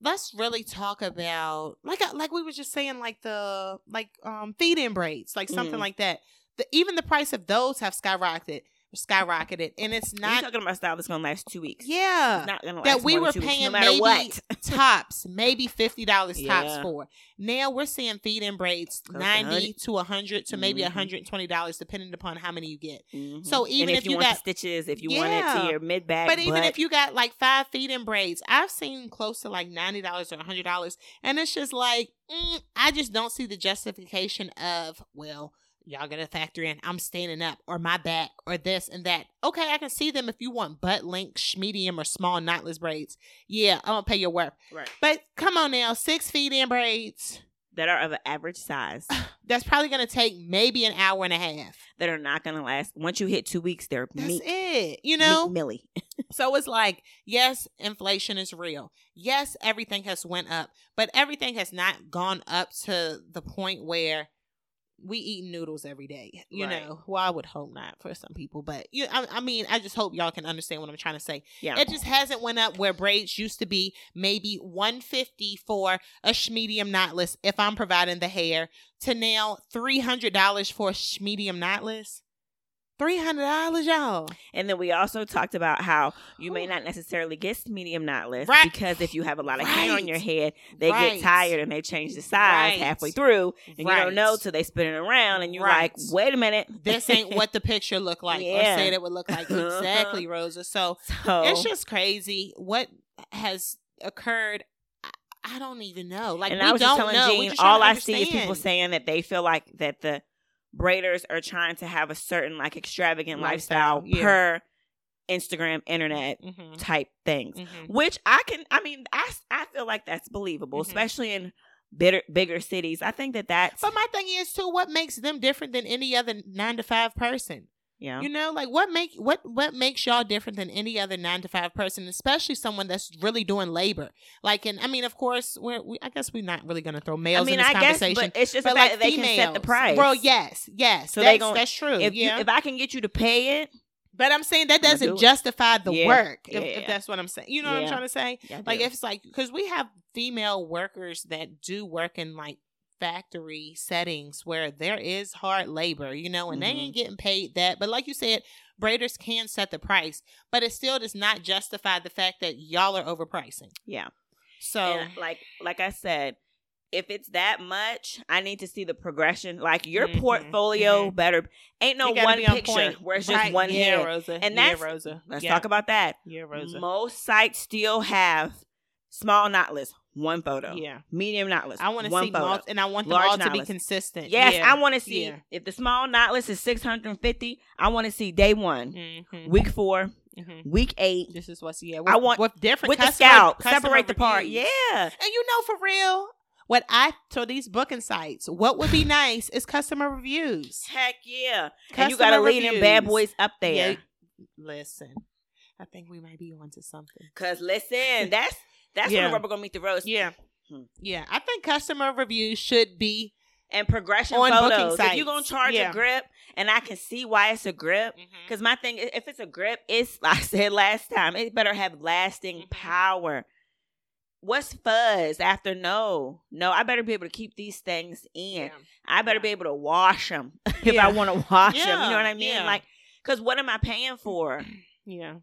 let's really talk about like uh, like we were just saying like the like um feed-in braids, like something Mhm. like that. The even the price of those have skyrocketed, skyrocketed, and it's not You're talking about style that's gonna last two weeks. Yeah, It's not gonna last that we were two weeks, paying no matter maybe what. tops, maybe fifty dollars tops for. Now we're seeing feed-in braids Close ninety 100. to hundred to maybe Mhm. hundred and twenty dollars, depending upon how many you get. Mhm. So even if if, you, you got- stitches, if you want it to your mid back, But even if you got like five feed-in braids, I've seen close to like ninety dollars or hundred dollars, and it's just like mm, I just don't see the justification of well, y'all gotta factor in I'm standing up or my back or this and that. Okay, I can see them if you want butt length, sh- medium or small knotless braids. Yeah, I'm gonna pay your worth. right, But come on now, six feed-in braids. that are of an average size That's probably gonna take maybe an hour and a half. that are not gonna last. Once you hit two weeks, they're That's meat, it. You know, millie. So it's like, yes, inflation is real. Yes, everything has went up, but everything has not gone up to the point where we eat noodles every day. You Right. know, well, I would hope not for some people, but you, I, I mean, I just hope y'all can understand what I'm trying to say. Yeah, It just hasn't went up where braids used to be maybe 150 for a medium knotless if I'm providing the hair to now $300 for a medium knotless. $300, y'all. and then we also talked about how you may not necessarily get medium knotless Right. because if you have a lot of hair on your head, they Right. get tired and they change the size Right. halfway through, and you don't know till they spin it around, and you're Right. like, wait a minute, this ain't what the picture looked like Yeah. or said it would look like exactly rosa so so it's just crazy what has occurred I, don't even know like and we I was don't just telling know Jean, all I see is people saying that they feel like that the braiders are trying to have a certain like extravagant Lifestyle, lifestyle, yeah. per Instagram, internet Mhm, type things. mhm. Which I can, I mean, I, I feel like that's believable, Mhm. especially in bitter, bigger cities. I think that that's, but my thing is too what makes them different than any other nine to five person yeah. you know like what make what what makes y'all different than any other nine to five person especially someone that's really doing labor like and i mean of course we're we, i guess we're not really gonna throw males I mean, in this I guess, conversation but it's just but like that they can set the price. Well, yes, yes. So So they that's, gon- that's true. If, you, yeah. if I can get you to pay it, but I'm saying that doesn't do justify the Yeah. work. If, Yeah. if that's what I'm saying, you know what I'm trying to say. yeah, Like if it's like because we have female workers that do work in like factory settings where there is hard labor, you know, and they Mhm. ain't getting paid that. But like you said, braiders can set the price, but it still does not justify the fact that y'all are overpricing. yeah. So And like like I said, if it's that much, I need to see the progression. Like your Mhm, portfolio better ain't no one on picture point. where it's just Right. one yeah, head. Rosa. And yeah, that's- Rosa. Let's yeah. talk about that. Yeah, Rosa. Most sites still have small knotless, one photo. Yeah. Medium knotless, I want to see photo. multi, and I want them Large all to be consistent. Yes, Yeah. I want to see Yeah. if the small knotless is 650, I want to see day one, Mhm. week 4 Mhm. week 8 This is what's yeah. I want- with different with the customer- scalp, customer separate the part. Yeah. and you know for real, what I so these booking sites, what would be nice is customer reviews. Heck yeah. and you got to Customer lead them bad boys up there. Yeah. Listen, I think we might be onto something. Cause listen, that's that's Yeah. when the rubber gonna meet the road. Yeah, Hmm. yeah. I think customer reviews should be and progression On booking photos. If you're gonna charge Yeah. a grip, and I can see why it's a grip, because my thing, if it's a grip, it's like I said last time, it better have lasting Mhm. power. What's fuzz after no? No, I better be able to keep these things in. Yeah. I better Yeah. be able to wash them if. I want to wash them. You know what I mean? Like, because what am I paying for? Yeah.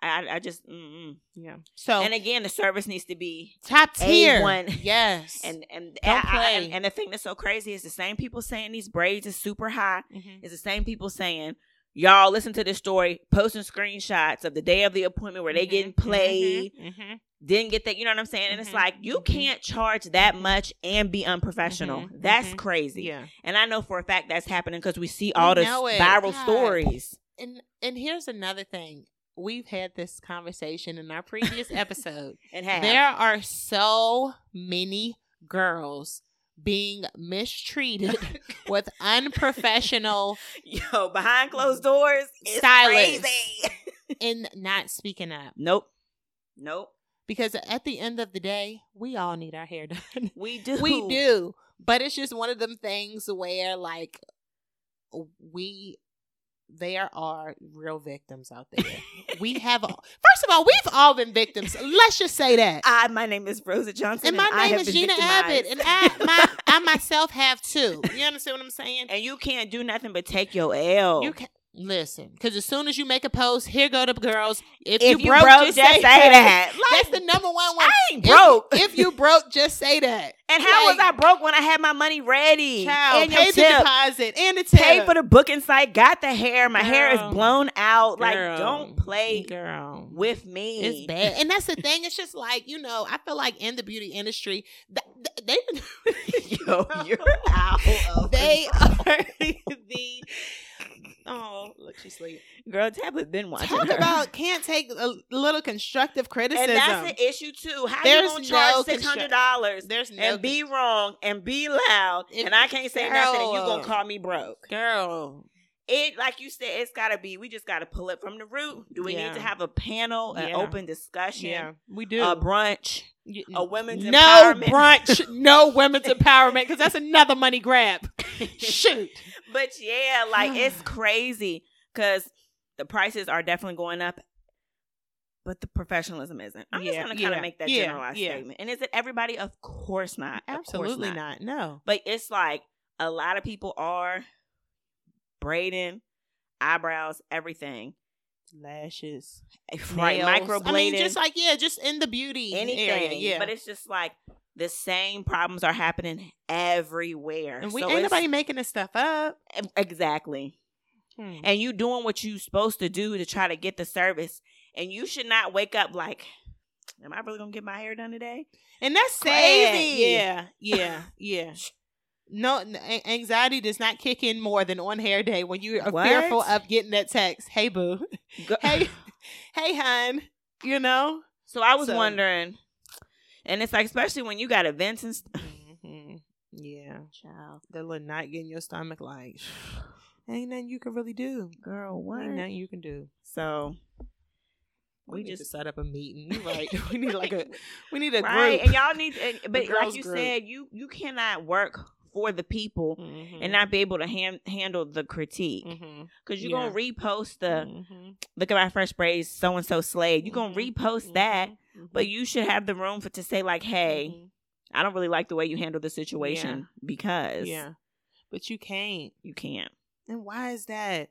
I, I just, mm-mm. Yeah. So and again, the service needs to be top tier. A1. Yes. and and Don't I- I- play. and, and the thing that's so crazy is the same people saying these braids is super high. Mhm. It's the same people saying, y'all listen to this story, posting screenshots of the day of the appointment where they Mhm, getting played, mhm, mhm. didn't get that. You know what I'm saying? And it's Mhm, like you mhm. can't charge that much and be unprofessional. That's crazy. Yeah. And I know for a fact that's happening because we see all the viral God. stories. And and here's another thing. We've had this conversation in our previous episode. And have There are so many girls being mistreated with unprofessional yo behind closed doors, Stylists. and not speaking up. nope, nope. Because at the end of the day, we all need our hair done. We do. we do. But it's just one of them things where like we there are real victims out there. we have all, first of all, we've all been victims. Let's just say that. I, my name is Rosa Johnson, and my I name is Gina victimized. Abbott, and I my I myself have too. You understand what I'm saying? and you can't do nothing but take your L. You can listen because as soon as you make a post, here go the girls. If, if you, broke, just, say, that. Like, That's the number one one. I ain't If- broke. If, you broke, just say that. and how was I broke when I had my money ready? Child, and pay your the deposit and the tip. Pay for the booking site. Got the hair. My hair is blown out. Like, don't play girl with me. It's bad, and that's the thing. It's just like you know. I feel like in the beauty industry, th- th- they Yo, you're out. Of they are the. Oh, look, she's asleep. girl. Tablet been watching Talk her. about can't take a little constructive criticism. and that's the issue too. How There's you gonna no charge constru- six hundred dollars There's no and be wrong and be loud If- and I can't say nothing and you Girl. gonna call me broke? girl. It like you said, it's gotta be. We just gotta pull it from the root. Do we Yeah. need to have a panel, an Yeah. open discussion, Yeah, we do. a brunch, a women's empowerment. no empowerment? brunch, no women's empowerment, because that's another money grab. Shoot. But yeah, like it's crazy because the prices are definitely going up. But the professionalism isn't. I'm just gonna kind of yeah, make that yeah, generalized yeah. statement. And is it everybody? Of course not. Of course Absolutely not. No. But it's like a lot of people are braiding, eyebrows, everything. Lashes. Right, microblading, I mean, just like yeah, just in the beauty anything. area, yeah. But it's just like the same problems are happening everywhere. and we So ain't nobody making this stuff up. exactly. Hmm. And you doing what you supposed to do to try to get the service. And you should not wake up like, Am I really gonna get my hair done today? And that's. Crazy. Yeah, yeah, yeah. No, anxiety does not kick in more than on hair day when you are What? fearful of getting that text. Hey, boo. Go- Hey, hey, hun. You know. So I was So- wondering, and it's like especially when you got events and stuff. hmm Yeah. Child, The little knot getting your stomach like, ain't nothing you can really do. girl, what? Ain't nothing you can do. So We, we just set up a meeting. You right. we need like a we need a right, group. and y'all need, and, but like you group. said, you you cannot work for the people Mhm. and not be able to handle the critique because you're Yeah. gonna repost the Mhm. look at my fresh braids, so and so slayed. You're gonna Mhm. repost that, Mhm. but you should have the room for to say like, hey. I don't really like the way you handle the situation because yeah, but you can't. you can't. And why is that?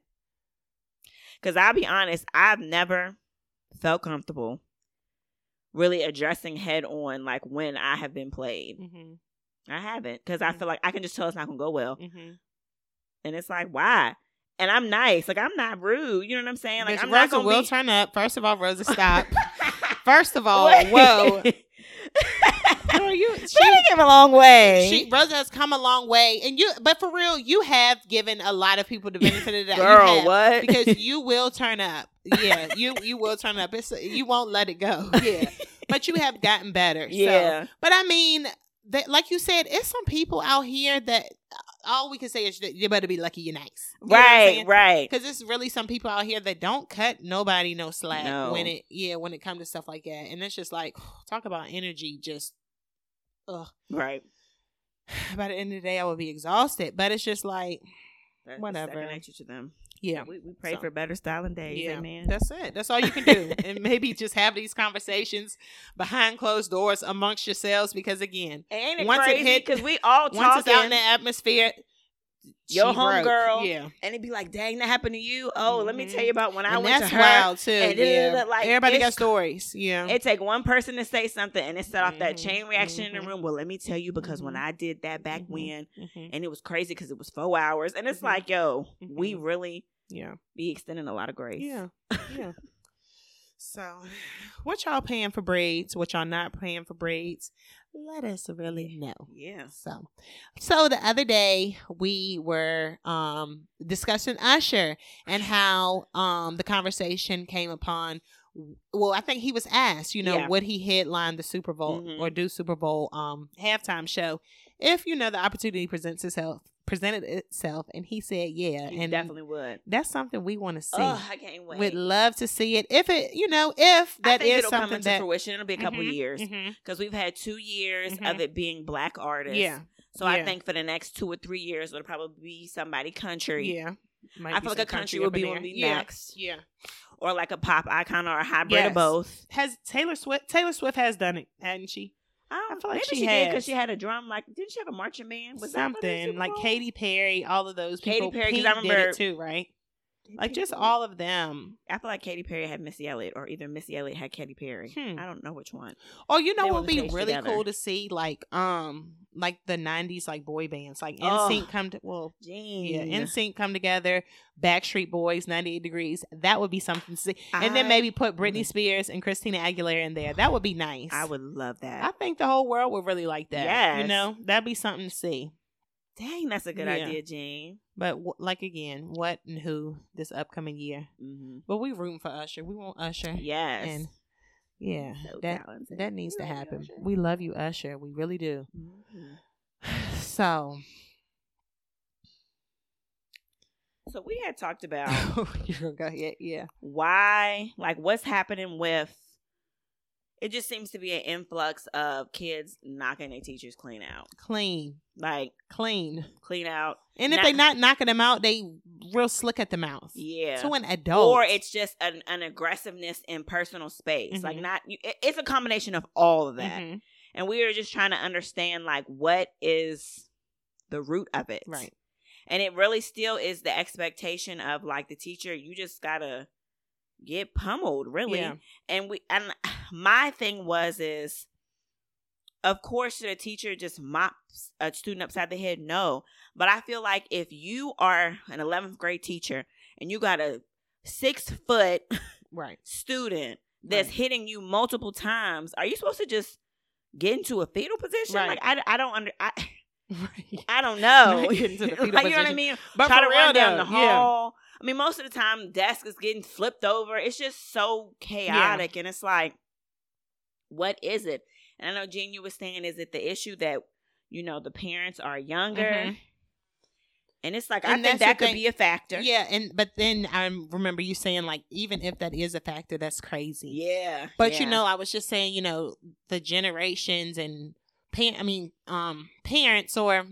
Because I'll be honest, I've never felt comfortable really addressing head on like when I have been played. Mm-hmm. I haven't because I Mhm. feel like I can just tell it's not gonna go well, Mm-hmm. and it's like why? And I'm nice, like I'm not rude. You know what I'm saying? Like I'm not Rosa gonna will be. turn up. First of all, Rosa, stop. First of all, Wait. whoa, girl, you. She She, came a long way. she Rosa has come a long way, and you. But for real, you have given a lot of people the benefit of that. Girl, have, what? Because you will turn up. Yeah, you you will turn up. It's you won't let it go. Yeah, but you have gotten better. So. yeah, But I mean, that, like you said, it's some people out here that uh, all we can say is you better be lucky you're nice. You know what I'm right, right. Because it's really some people out here that don't cut nobody no slack No. when it yeah when it comes to stuff like that, and it's just like talk about energy. Just ugh. Right. by the end of the day, I would be exhausted. But it's just like, That's Whatever. second nature to them. Yeah, We, we pray So- for better styling days. yeah, Amen. that's it. That's all you can do, and maybe just have these conversations behind closed doors amongst yourselves. Because again, it Once it hit- Because we all once it's out in the atmosphere, Your homegirl, yeah, and it'd be like, "Dang, that happened to you." Oh, let me tell mm-hmm. you about when I and went that's to her. wild too. and yeah, like, everybody got stories. Yeah, It take one person to say something, and it set off that Mhm, chain mm-hmm. reaction in mhm. the mm-hmm. room. Well, let me tell you, because when. I did that back when, and it was crazy because it was four hours, and it's like, yo, we really yeah, be extending a lot of grace. yeah, yeah. So, what y'all paying for braids? What y'all not paying for braids? Let us really know. yeah. So, so the other day we were um discussing Usher and how um the conversation came upon. Well, I think he was asked, you know, Yeah. would he headline the Super Bowl Mhm. or do Super Bowl um halftime show if you know the opportunity presents itself presented itself, and he said, yeah, You and definitely would. that's something we want to see. Oh, I can't wait. we'd love to see it if it, you know, if that is it'll come into that fruition. It'll be a couple Mhm, years because we've had two years of Mhm. it being black artists. Yeah, So I think for the next two or three years, it'll probably be somebody country. yeah. Might I feel like a country up would be would be yeah. next, Yeah. or like a pop icon or a hybrid Yes. of both. Has Taylor Swift? Taylor Swift has done it, hasn't she? I, don't, feel like she she, did because she had a drum. Like, didn't she have a marching band? Was that for the Something like? Katy Perry, all of those Katy Perry. Perry, 'cause Pink I did remember- it too, right? Like just all of them. I feel like Katy Perry had Missy Elliott, or either Missy Elliott had Katy Perry. Hmm. I don't know which one. Oh, you know They what would be really together. cool to see, like um, like the '90s like boy bands, like Oh. Come to well, Jean. yeah, NSYNC come together, Backstreet Boys, 98 Degrees. That would be something to see, and then maybe put Britney Spears and Christina Aguilera in there. That would be nice. I would love that. I think the whole world would really like that. Yeah, You know, that'd be something to see. Dang, that's a good Yeah. idea, Jane. But w- like again, what and who this upcoming year? Mm-hmm. But we rooting for Usher. We want Usher. Yes. And yeah, So that talented. that needs to We you, happen. Usher. We love you, Usher. We really do. Mhm. So So we had talked about you're gonna go ahead, yeah. why, like, what's happening with. It just seems to be an influx of kids knocking their teachers clean out, Clean, like clean. clean out. And if Not- they not knocking them out, they real slick at the mouth. Yeah. To an adult, or it's just an, an aggressiveness in personal space. Like Mhm. not, you- it- it's a combination of all of that. Mhm. And we are just trying to understand like what is the root of it, right. And it really still is the expectation of like the teacher. You just gotta get pummeled, really. Yeah. And we and my thing was is, of course, should a teacher just mops a student upside the head? No, but I feel like if you are an 11th grade teacher and you got a six foot Right. student that's Right. hitting you multiple times, are you supposed to just get into a fetal position? Right. Like I, I don't under I. I don't know. Not get into the fetal like, you know what I mean? But Try to run down though, the yeah. I mean, most of the time, desk is getting flipped over. It's just so chaotic, and it's like, what is it? And I know you was saying, is it the issue that you know the parents are younger? Mhm. And it's like And I think that could thing. be a factor. Yeah, and but then I remember you saying like even if that is a factor, that's crazy. yeah. But you know, I was just saying, you know, the generations and pa- I mean, um, parents or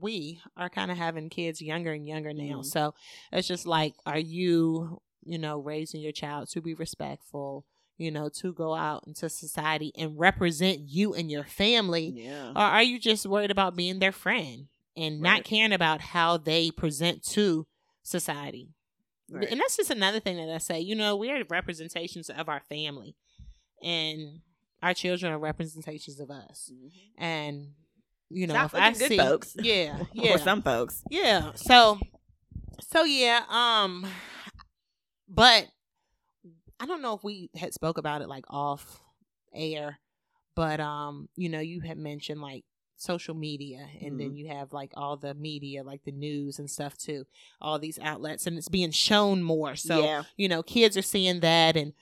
we are kind of having kids younger and younger now. Mhm. So it's just like, are you, you know, raising your child to be respectful, you know, to go out into society and represent you and your family? yeah, Or are you just worried about being their friend and not caring about how they present to society? Right. And that's just another thing that I say. You know, we're representations of our family, and our children are representations of us. Mhm. And you know, Stop if I good, see, folks. yeah, yeah, or some folks. yeah. So, so yeah. Um, but I don't know if we had spoke about it like off air, but um, you know, you had mentioned like social media and then you have like all the media like the news and stuff too all these outlets and it's being shown more so yeah, you know kids are seeing that and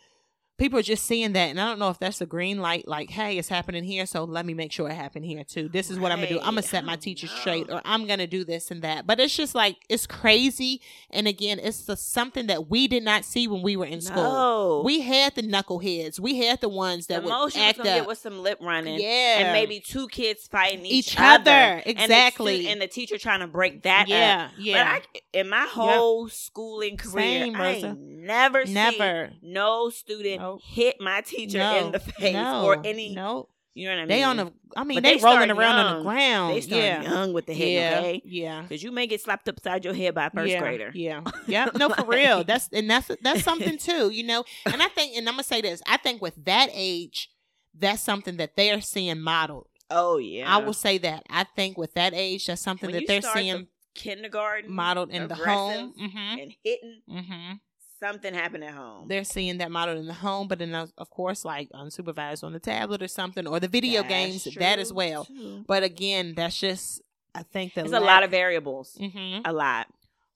people are just seeing that, and I don't know if that's a green light. Like, hey, it's happening here, so let me make sure it happened here too. This is what I'm gonna do. I'm gonna set my don't teacher straight, or I'm gonna do this and that. But it's just like it's crazy, and again, it's the, something that we did not see when we were in school. No. We had the knuckleheads. We had the ones that the would act up. was some lip running. yeah, And maybe two kids fighting each, Each other, And the exactly. And the, teacher trying to break that up. yeah, yeah. But I, in my whole schooling career, Same, I never, seen Never. no student Nope. hit my teacher no, in the face no, or any. No, You know what I mean? they on the. I mean, But they, they rolling around on the ground. They start yeah, young with the hitting, yeah, okay? yeah. Because you may get slapped upside your head by a first yeah, grader. Yeah, yeah. No, for real. That's and that's that's something too, you know. And I think, and I'm gonna say this. I think with that age, that's something that they are seeing modeled. Oh yeah. I will say that. I think with that age, that's something When that they're start the seeing kindergarten modeled in the home. Mm-hmm. and hitting, Mm-hmm. Something happened at home. They're seeing that model in the home, but then of course, like unsupervised on the tablet or something, or the video That's games. That as well. too. But again, that's just. I think that There's a lot of variables. hmm A lot.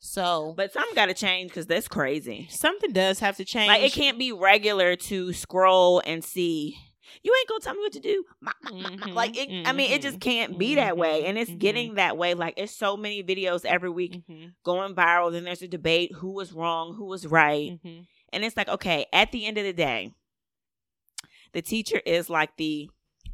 So, But something got to change because that's crazy. something does have to change. Like it can't be regular to scroll and see. You ain't gonna tell me what to do. Ma- ma- ma- ma." Mhm, Like it, I mean, it just can't be that way, and it's mhm, getting that way. Like it's so many videos every week going viral. Then there's a debate: who was wrong, who was right, and it's like, okay, at the end of the day, the teacher is like the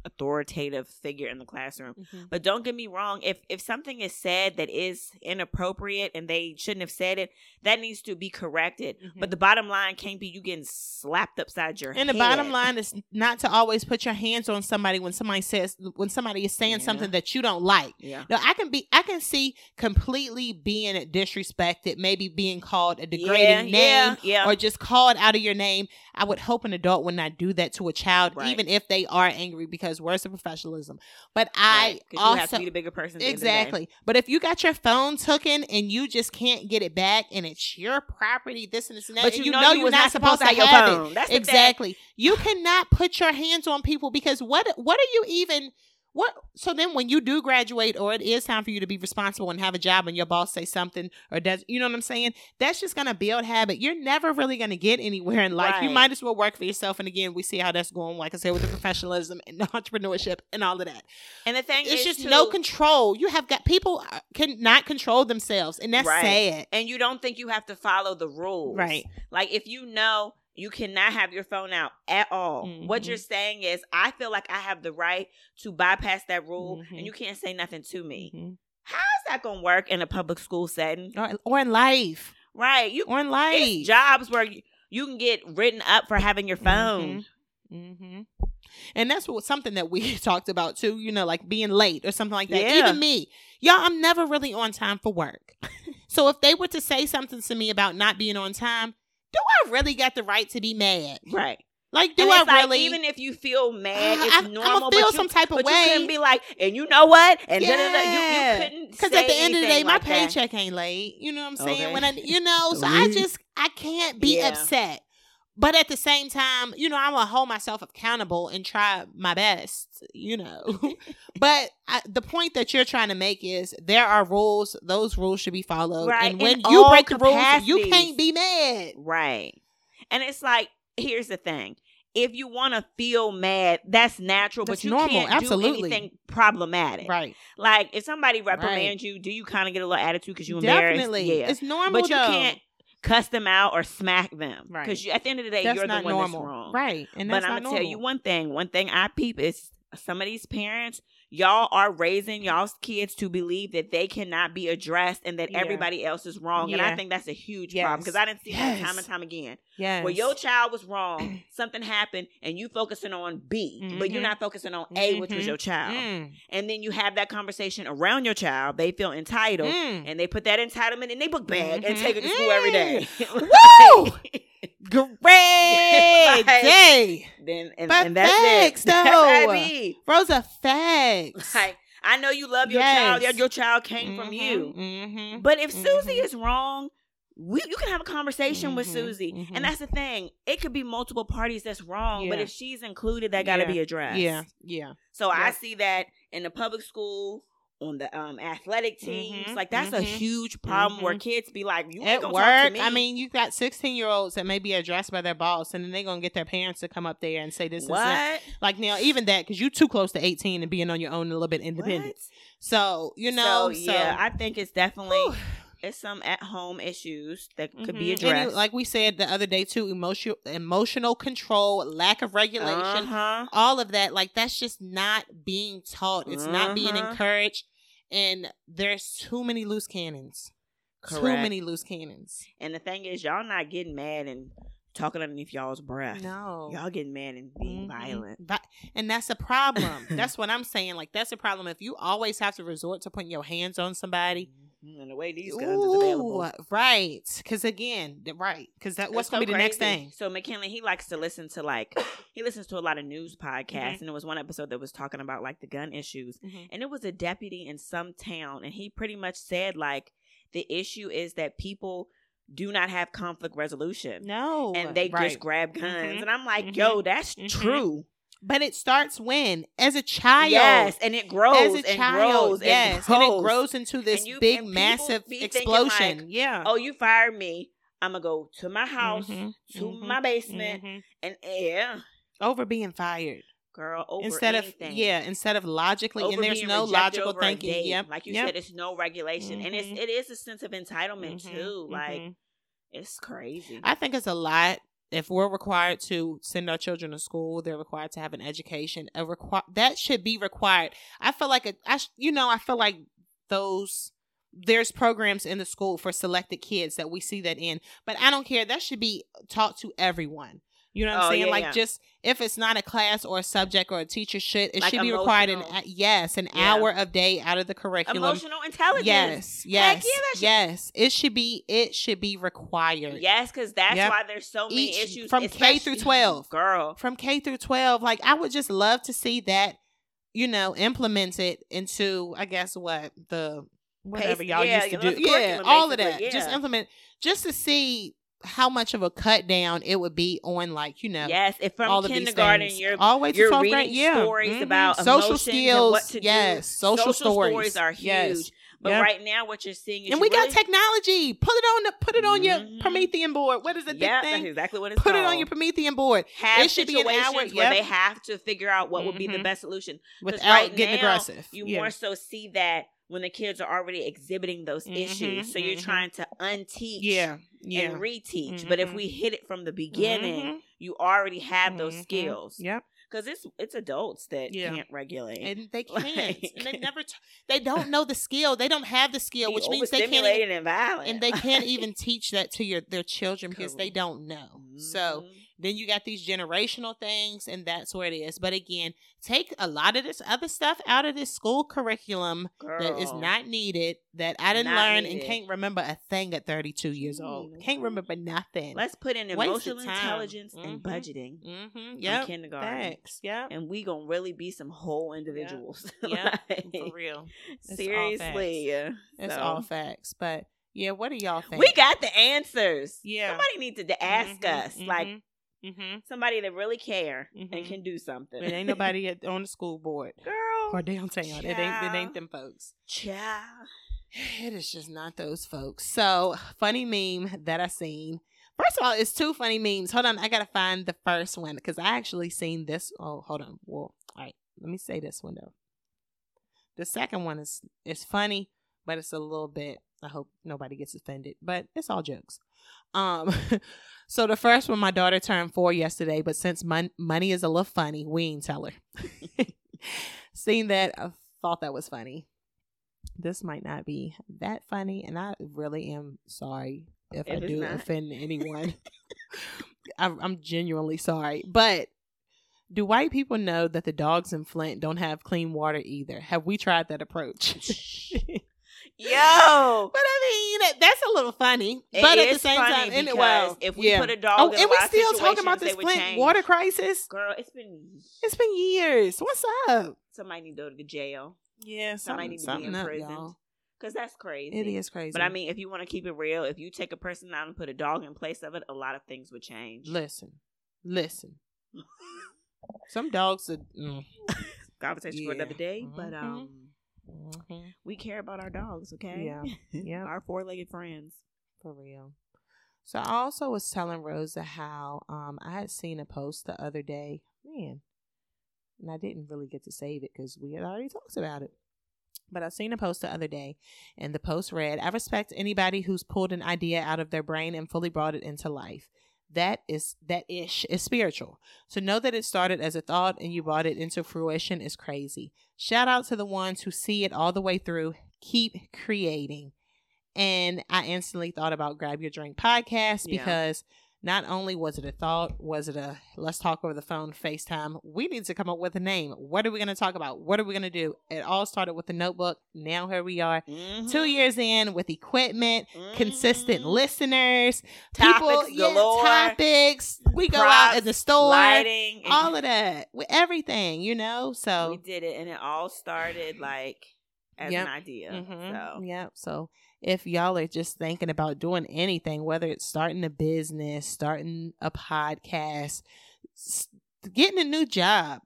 authoritative figure in the classroom. Mhm. But don't get me wrong, if if something is said that is inappropriate and they shouldn't have said it, that needs to be corrected. But Mhm. the bottom line can't be you getting slapped upside your And head. And the bottom line is not to always put your hands on somebody when somebody says when somebody is saying Yeah. something that you don't like. Yeah. No, I can be I can see completely being disrespected, maybe being called a degrading yeah, name yeah. or just called out of your name. I would hope an adult would not do that to a child, Right. even if they are angry, because words of professionalism. But I also you have to be the bigger person. at the end of the day. Exactly. But if you got your phones hooking and you just can't get it back and it's your property, this and this and that, But and you, you know, you you're not supposed, to have your have phone. it. That's. Exactly. You cannot put your hands on people because what what are you even what so then when you do graduate or it is time for you to be responsible and have a job and your boss say something or does you know what I'm saying? That's just gonna build habit. You're never really gonna get anywhere in life. You might as well work for yourself. And again, we see how that's going, like I said, with the professionalism and the entrepreneurship and all of that And the thing it's is, just too, no control. You have got people cannot control themselves, and that's Right. sad. and you don't think you have to follow the rules, Right. Like if you know you cannot have your phone out at all. What Mhm. you're saying is, I feel like I have the right to bypass that rule, Mhm. and you can't say nothing to me. Mhm. How's that gonna work in a public school setting? Or, or in life, Right? You or in life. jobs where you, you can get written up for having your phone. Mm-hmm. And that's what something that we talked about too. You know, like being late or something like that. Yeah. Even me, y'all, I'm never really on time for work. so if they were to say something to me about not being on time, do I really got the right to be mad? Right. Like, do I it's like, really? even if you feel mad, I- it's uh, I'ma feel but some you, type of but way. you couldn't be like, and you know what? And da, da, da. You you couldn't Because at the end of the day, say my that. paycheck ain't late. You know what I'm saying? Okay. When I, you know, so I just I can't be Yeah. upset. But at the same time, you know, I'm gonna hold myself accountable and try my best. You know, but I, the point that you're trying to make is there are rules; those rules should be followed. Right, And when in you break the rules, you can't be mad. Right. And it's like, here's the thing. If you want to feel mad, that's natural, That's but you normal, can't absolutely. do anything problematic. Right? Like if somebody reprimands you, do you kind of get a little attitude because you embarrassed? Definitely, Yeah. it's normal. but you though. can't cuss them out or smack them Right. because at the end of the day, That's you're not the one normal, that's wrong. right? And but I'm gonna tell you one thing. One thing I peep is some of these parents, y'all are raising y'all's kids to believe that they cannot be addressed and that Yeah. everybody else is wrong. And I think that's a huge Yes. problem because I didn't see that time and time again. Yes. Where your child was wrong, something happened, and you focusing on B, but you're Mhm. not focusing on A, which was Mhm. your child. Mm, And then you have that conversation around your child. They feel entitled. mm. And they put that entitlement in their book bag and take it to school every day. Woo! Great Like- day. then and, But and that's facts, it. That's though. Rosa facts. Like I know you love your Yes. child. Your, your child came from Mhm, you. mhm. But if Susie Mhm. is wrong, we you can have a conversation with Mhm, Susie. mhm. And that's the thing. It could be multiple parties that's wrong, but if she's included, that got to Yeah. be addressed. Yeah, yeah. So I see that in the public school on the um athletic teams. Mhm, Like that's a mhm, huge problem where mhm. kids be like, "You ain't At gonna talk to work, me." I mean, you got 16 year olds that may be addressed by their boss, and then they're going to get their parents to come up there and say this is what? Like, now, even that, because you're too close to 18 and being on your own a little bit independent. What? So, you know, so, yeah, I think it's definitely. It's some at home issues that could Mhm. be And addressed. it- like we said the other day too, emotional emotional control, lack of regulation, Uh-huh. all of that. Like that's just not being taught. It's not being Uh-huh. encouraged, and there's too many loose cannons. Too many loose cannons. And the thing is, y'all not getting mad and talking underneath y'all's breath. No. Y'all getting mad and being Mhm. violent. But- and that's a problem. that's what I'm saying. Like that's a problem. If you always have to resort to putting your hands on somebody, Mhm. And the way these guns is available. Right? Because again, right? Because that what's It's gonna so be the next thing? So McKinley, he likes to listen to like he listens to a lot of news podcasts, Mhm. and there was one episode that was talking about like the gun issues, Mhm. and it was a deputy in some town, and he pretty much said like the issue is that people do not have conflict resolution. No, And they right. just grab guns, Mhm. and I'm like, Mhm. "Yo, that's true." But it starts when, as a child, Yes, and it grows as a and child, grows yes, and and, it grows into this you- big, massive explosion. like, yeah, Oh, you fired me. I'm gonna go to my house, Mhm, to mhm, my basement, mhm. and yeah, over being fired girl, over instead anything. of yeah, instead of logically, over and there's no logical thinking. date. Yep, like you yep. said, it's no regulation, and it's Mhm. it is a sense of entitlement Mhm, too. Like mhm. it's crazy. I think it's a lot. If we're required to send our children to school, they're required to have an education. A requi- that should be required. I feel like a, I sh- you know, I feel like those there's programs in the school for selected kids that we see that in, but I don't care. That should be taught to everyone. You know what I'm Oh, saying? yeah, like yeah. just if it's not a class or a subject or a teacher should it Like should be required in emotional- yes an Yeah. hour a day out of the curriculum. Emotional intelligence. Yes, yes, should- yes. It should be it should be required. Yes, because that's Yep. why there's so many Each- issues from K through 12. Girl, from K through 12. Like I would just love to see that, you know, implemented into I guess what the whatever Pace- y'all yeah, used to do. Yeah, all of that. Just implement just to see how much of a cut down it would be on like, you know, yes. If from all kindergarten you're all the way to you're reading grade. Yeah. stories Mhm. about social skills. what to do. yes, social, stories. are huge. Yes. But Yep. right now, what you're seeing is And we really, got technology. Put it on the put it on your Mhm. Promethean board. What is the big Yeah, thing? that's exactly what it's Put it on your Promethean board have It should be an hour, where yep. they have to figure out what would be the Mhm. best solution. without right getting now, aggressive. You Yeah. more so see that when the kids are already exhibiting those Mhm, issues. So you're mhm. trying to unteach yeah, yeah. and reteach. But if we hit it from the beginning, Mhm. you already have those Mhm. skills. Yep. Because it's it's adults that Yeah. can't regulate. And they can't. and they never. T- they don't know the skill. They don't have the skill, which means they can't. Even, and violent. and they can't even teach that to your their children because they don't know. So. Then you got these generational things, and that's where it is. But again, take a lot of this other stuff out of this school curriculum that is not needed. That I didn't learn needed. and can't remember a thing at 32 years old. Mm, Can't remember nothing. Let's put in emotional intelligence and Mhm. budgeting mm-hmm. from kindergarten. Thanks. Yep. And we gonna really be some whole individuals. Yeah, Like, For real. It's seriously. yeah. It's So, all facts. But yeah, what do y'all think? We got the answers. Yeah. Somebody needs to ask Mhm, us. Like mm-hmm. somebody that really care and Mhm. can do something. it ain't nobody at, on the school board girl or downtown. It ain't it ain't them folks. Child. It is just not those folks. So funny meme that I seen. First of all, it's two funny memes. Hold on, I gotta find the first one because I actually seen this. Oh, hold on. Well, all right. Let me say this one though. The second one is is funny, but it's a little bit. I hope nobody gets offended, but it's all jokes. Um, so the first one, my daughter turned four yesterday, but since mon- money is a little funny, we ain't tell her. Seen that, I thought that was funny. This might not be that funny, and I really am sorry if, If I do not. offend anyone. I, I'm genuinely sorry, but do white people know that the dogs in Flint don't have clean water either? Have we tried that approach? Yo. But I mean, that's a little funny. It but at the same time, and if we yeah. put a dog oh, in and we still talking about this Flint water crisis. Girl, it's been It's been years. What's up? somebody need to go to jail. Yeah, Somebody need to be in up, prison. y'all. Cause that's crazy. It is crazy. But I mean, if you want to keep it real, if you take a person out and put a dog in place of it, a lot of things would change. listen, listen. Some dogs are. Mm, Conversation for another day. But Mhm. um, mhm. we care about our dogs. Okay. Yeah. Yeah. our four-legged friends. For real. So I also was telling Rosa how um I had seen a post the other day. Man. And I didn't really get to save it because we had already talked about it. But I seen a post the other day, and the post read, I respect anybody who's pulled an idea out of their brain and fully brought it into life. That is that ish is spiritual. To know that it started as a thought and you brought it into fruition is crazy. Shout out to the ones who see it all the way through. Keep creating. And I instantly thought about Grab Your Drink podcast Yeah. Not only was it a thought, was it a let's talk over the phone, FaceTime. We need to come up with a name. What are we going to talk about? What are we going to do? It all started with the notebook. Now here we are, Mhm. two years in with equipment, consistent Mhm. listeners, Topics people, yeah, topics. We go out Props, in the store, lighting, all of that, with everything, you know. So we did it, and it all started like as Yep. an idea. Mhm. So Yep. So if y'all are just thinking about doing anything, whether it's starting a business, starting a podcast, getting a new job,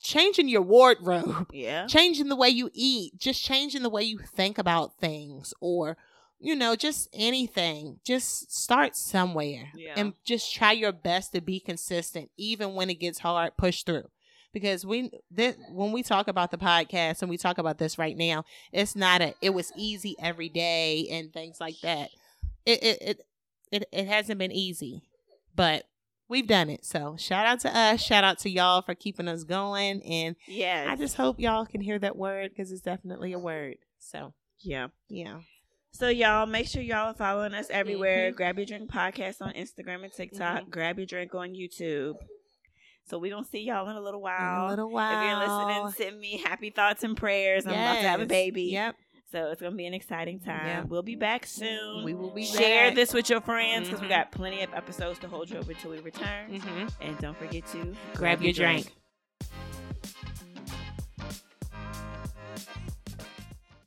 changing your wardrobe, yeah, changing the way you eat, just changing the way you think about things, or you know, just anything. Just start somewhere Yeah. and just try your best to be consistent, even when it gets hard. Push through. Because we this, when we talk about the podcast and we talk about this right now, it's not a it was easy every day and things like that. It it it it, it hasn't been easy, but we've done it. So shout out to us, shout out to y'all for keeping us going, and yeah, I just hope y'all can hear that word because it's definitely a word. So yeah. yeah, So y'all make sure y'all are following us everywhere. Mhm. Grab your drink podcast on Instagram and TikTok. Mhm. Grab your drink on YouTube. So we gonna see y'all in a little in while. a little while. If you're listening, send me happy thoughts and prayers. I'm about to have a baby. Yep, So it's gonna be an exciting time. Yep. We'll be back soon. we will be Share back. this with your friends because we Mhm. got plenty of episodes to hold you over until we return. Mhm. And don't forget to Grab your drink.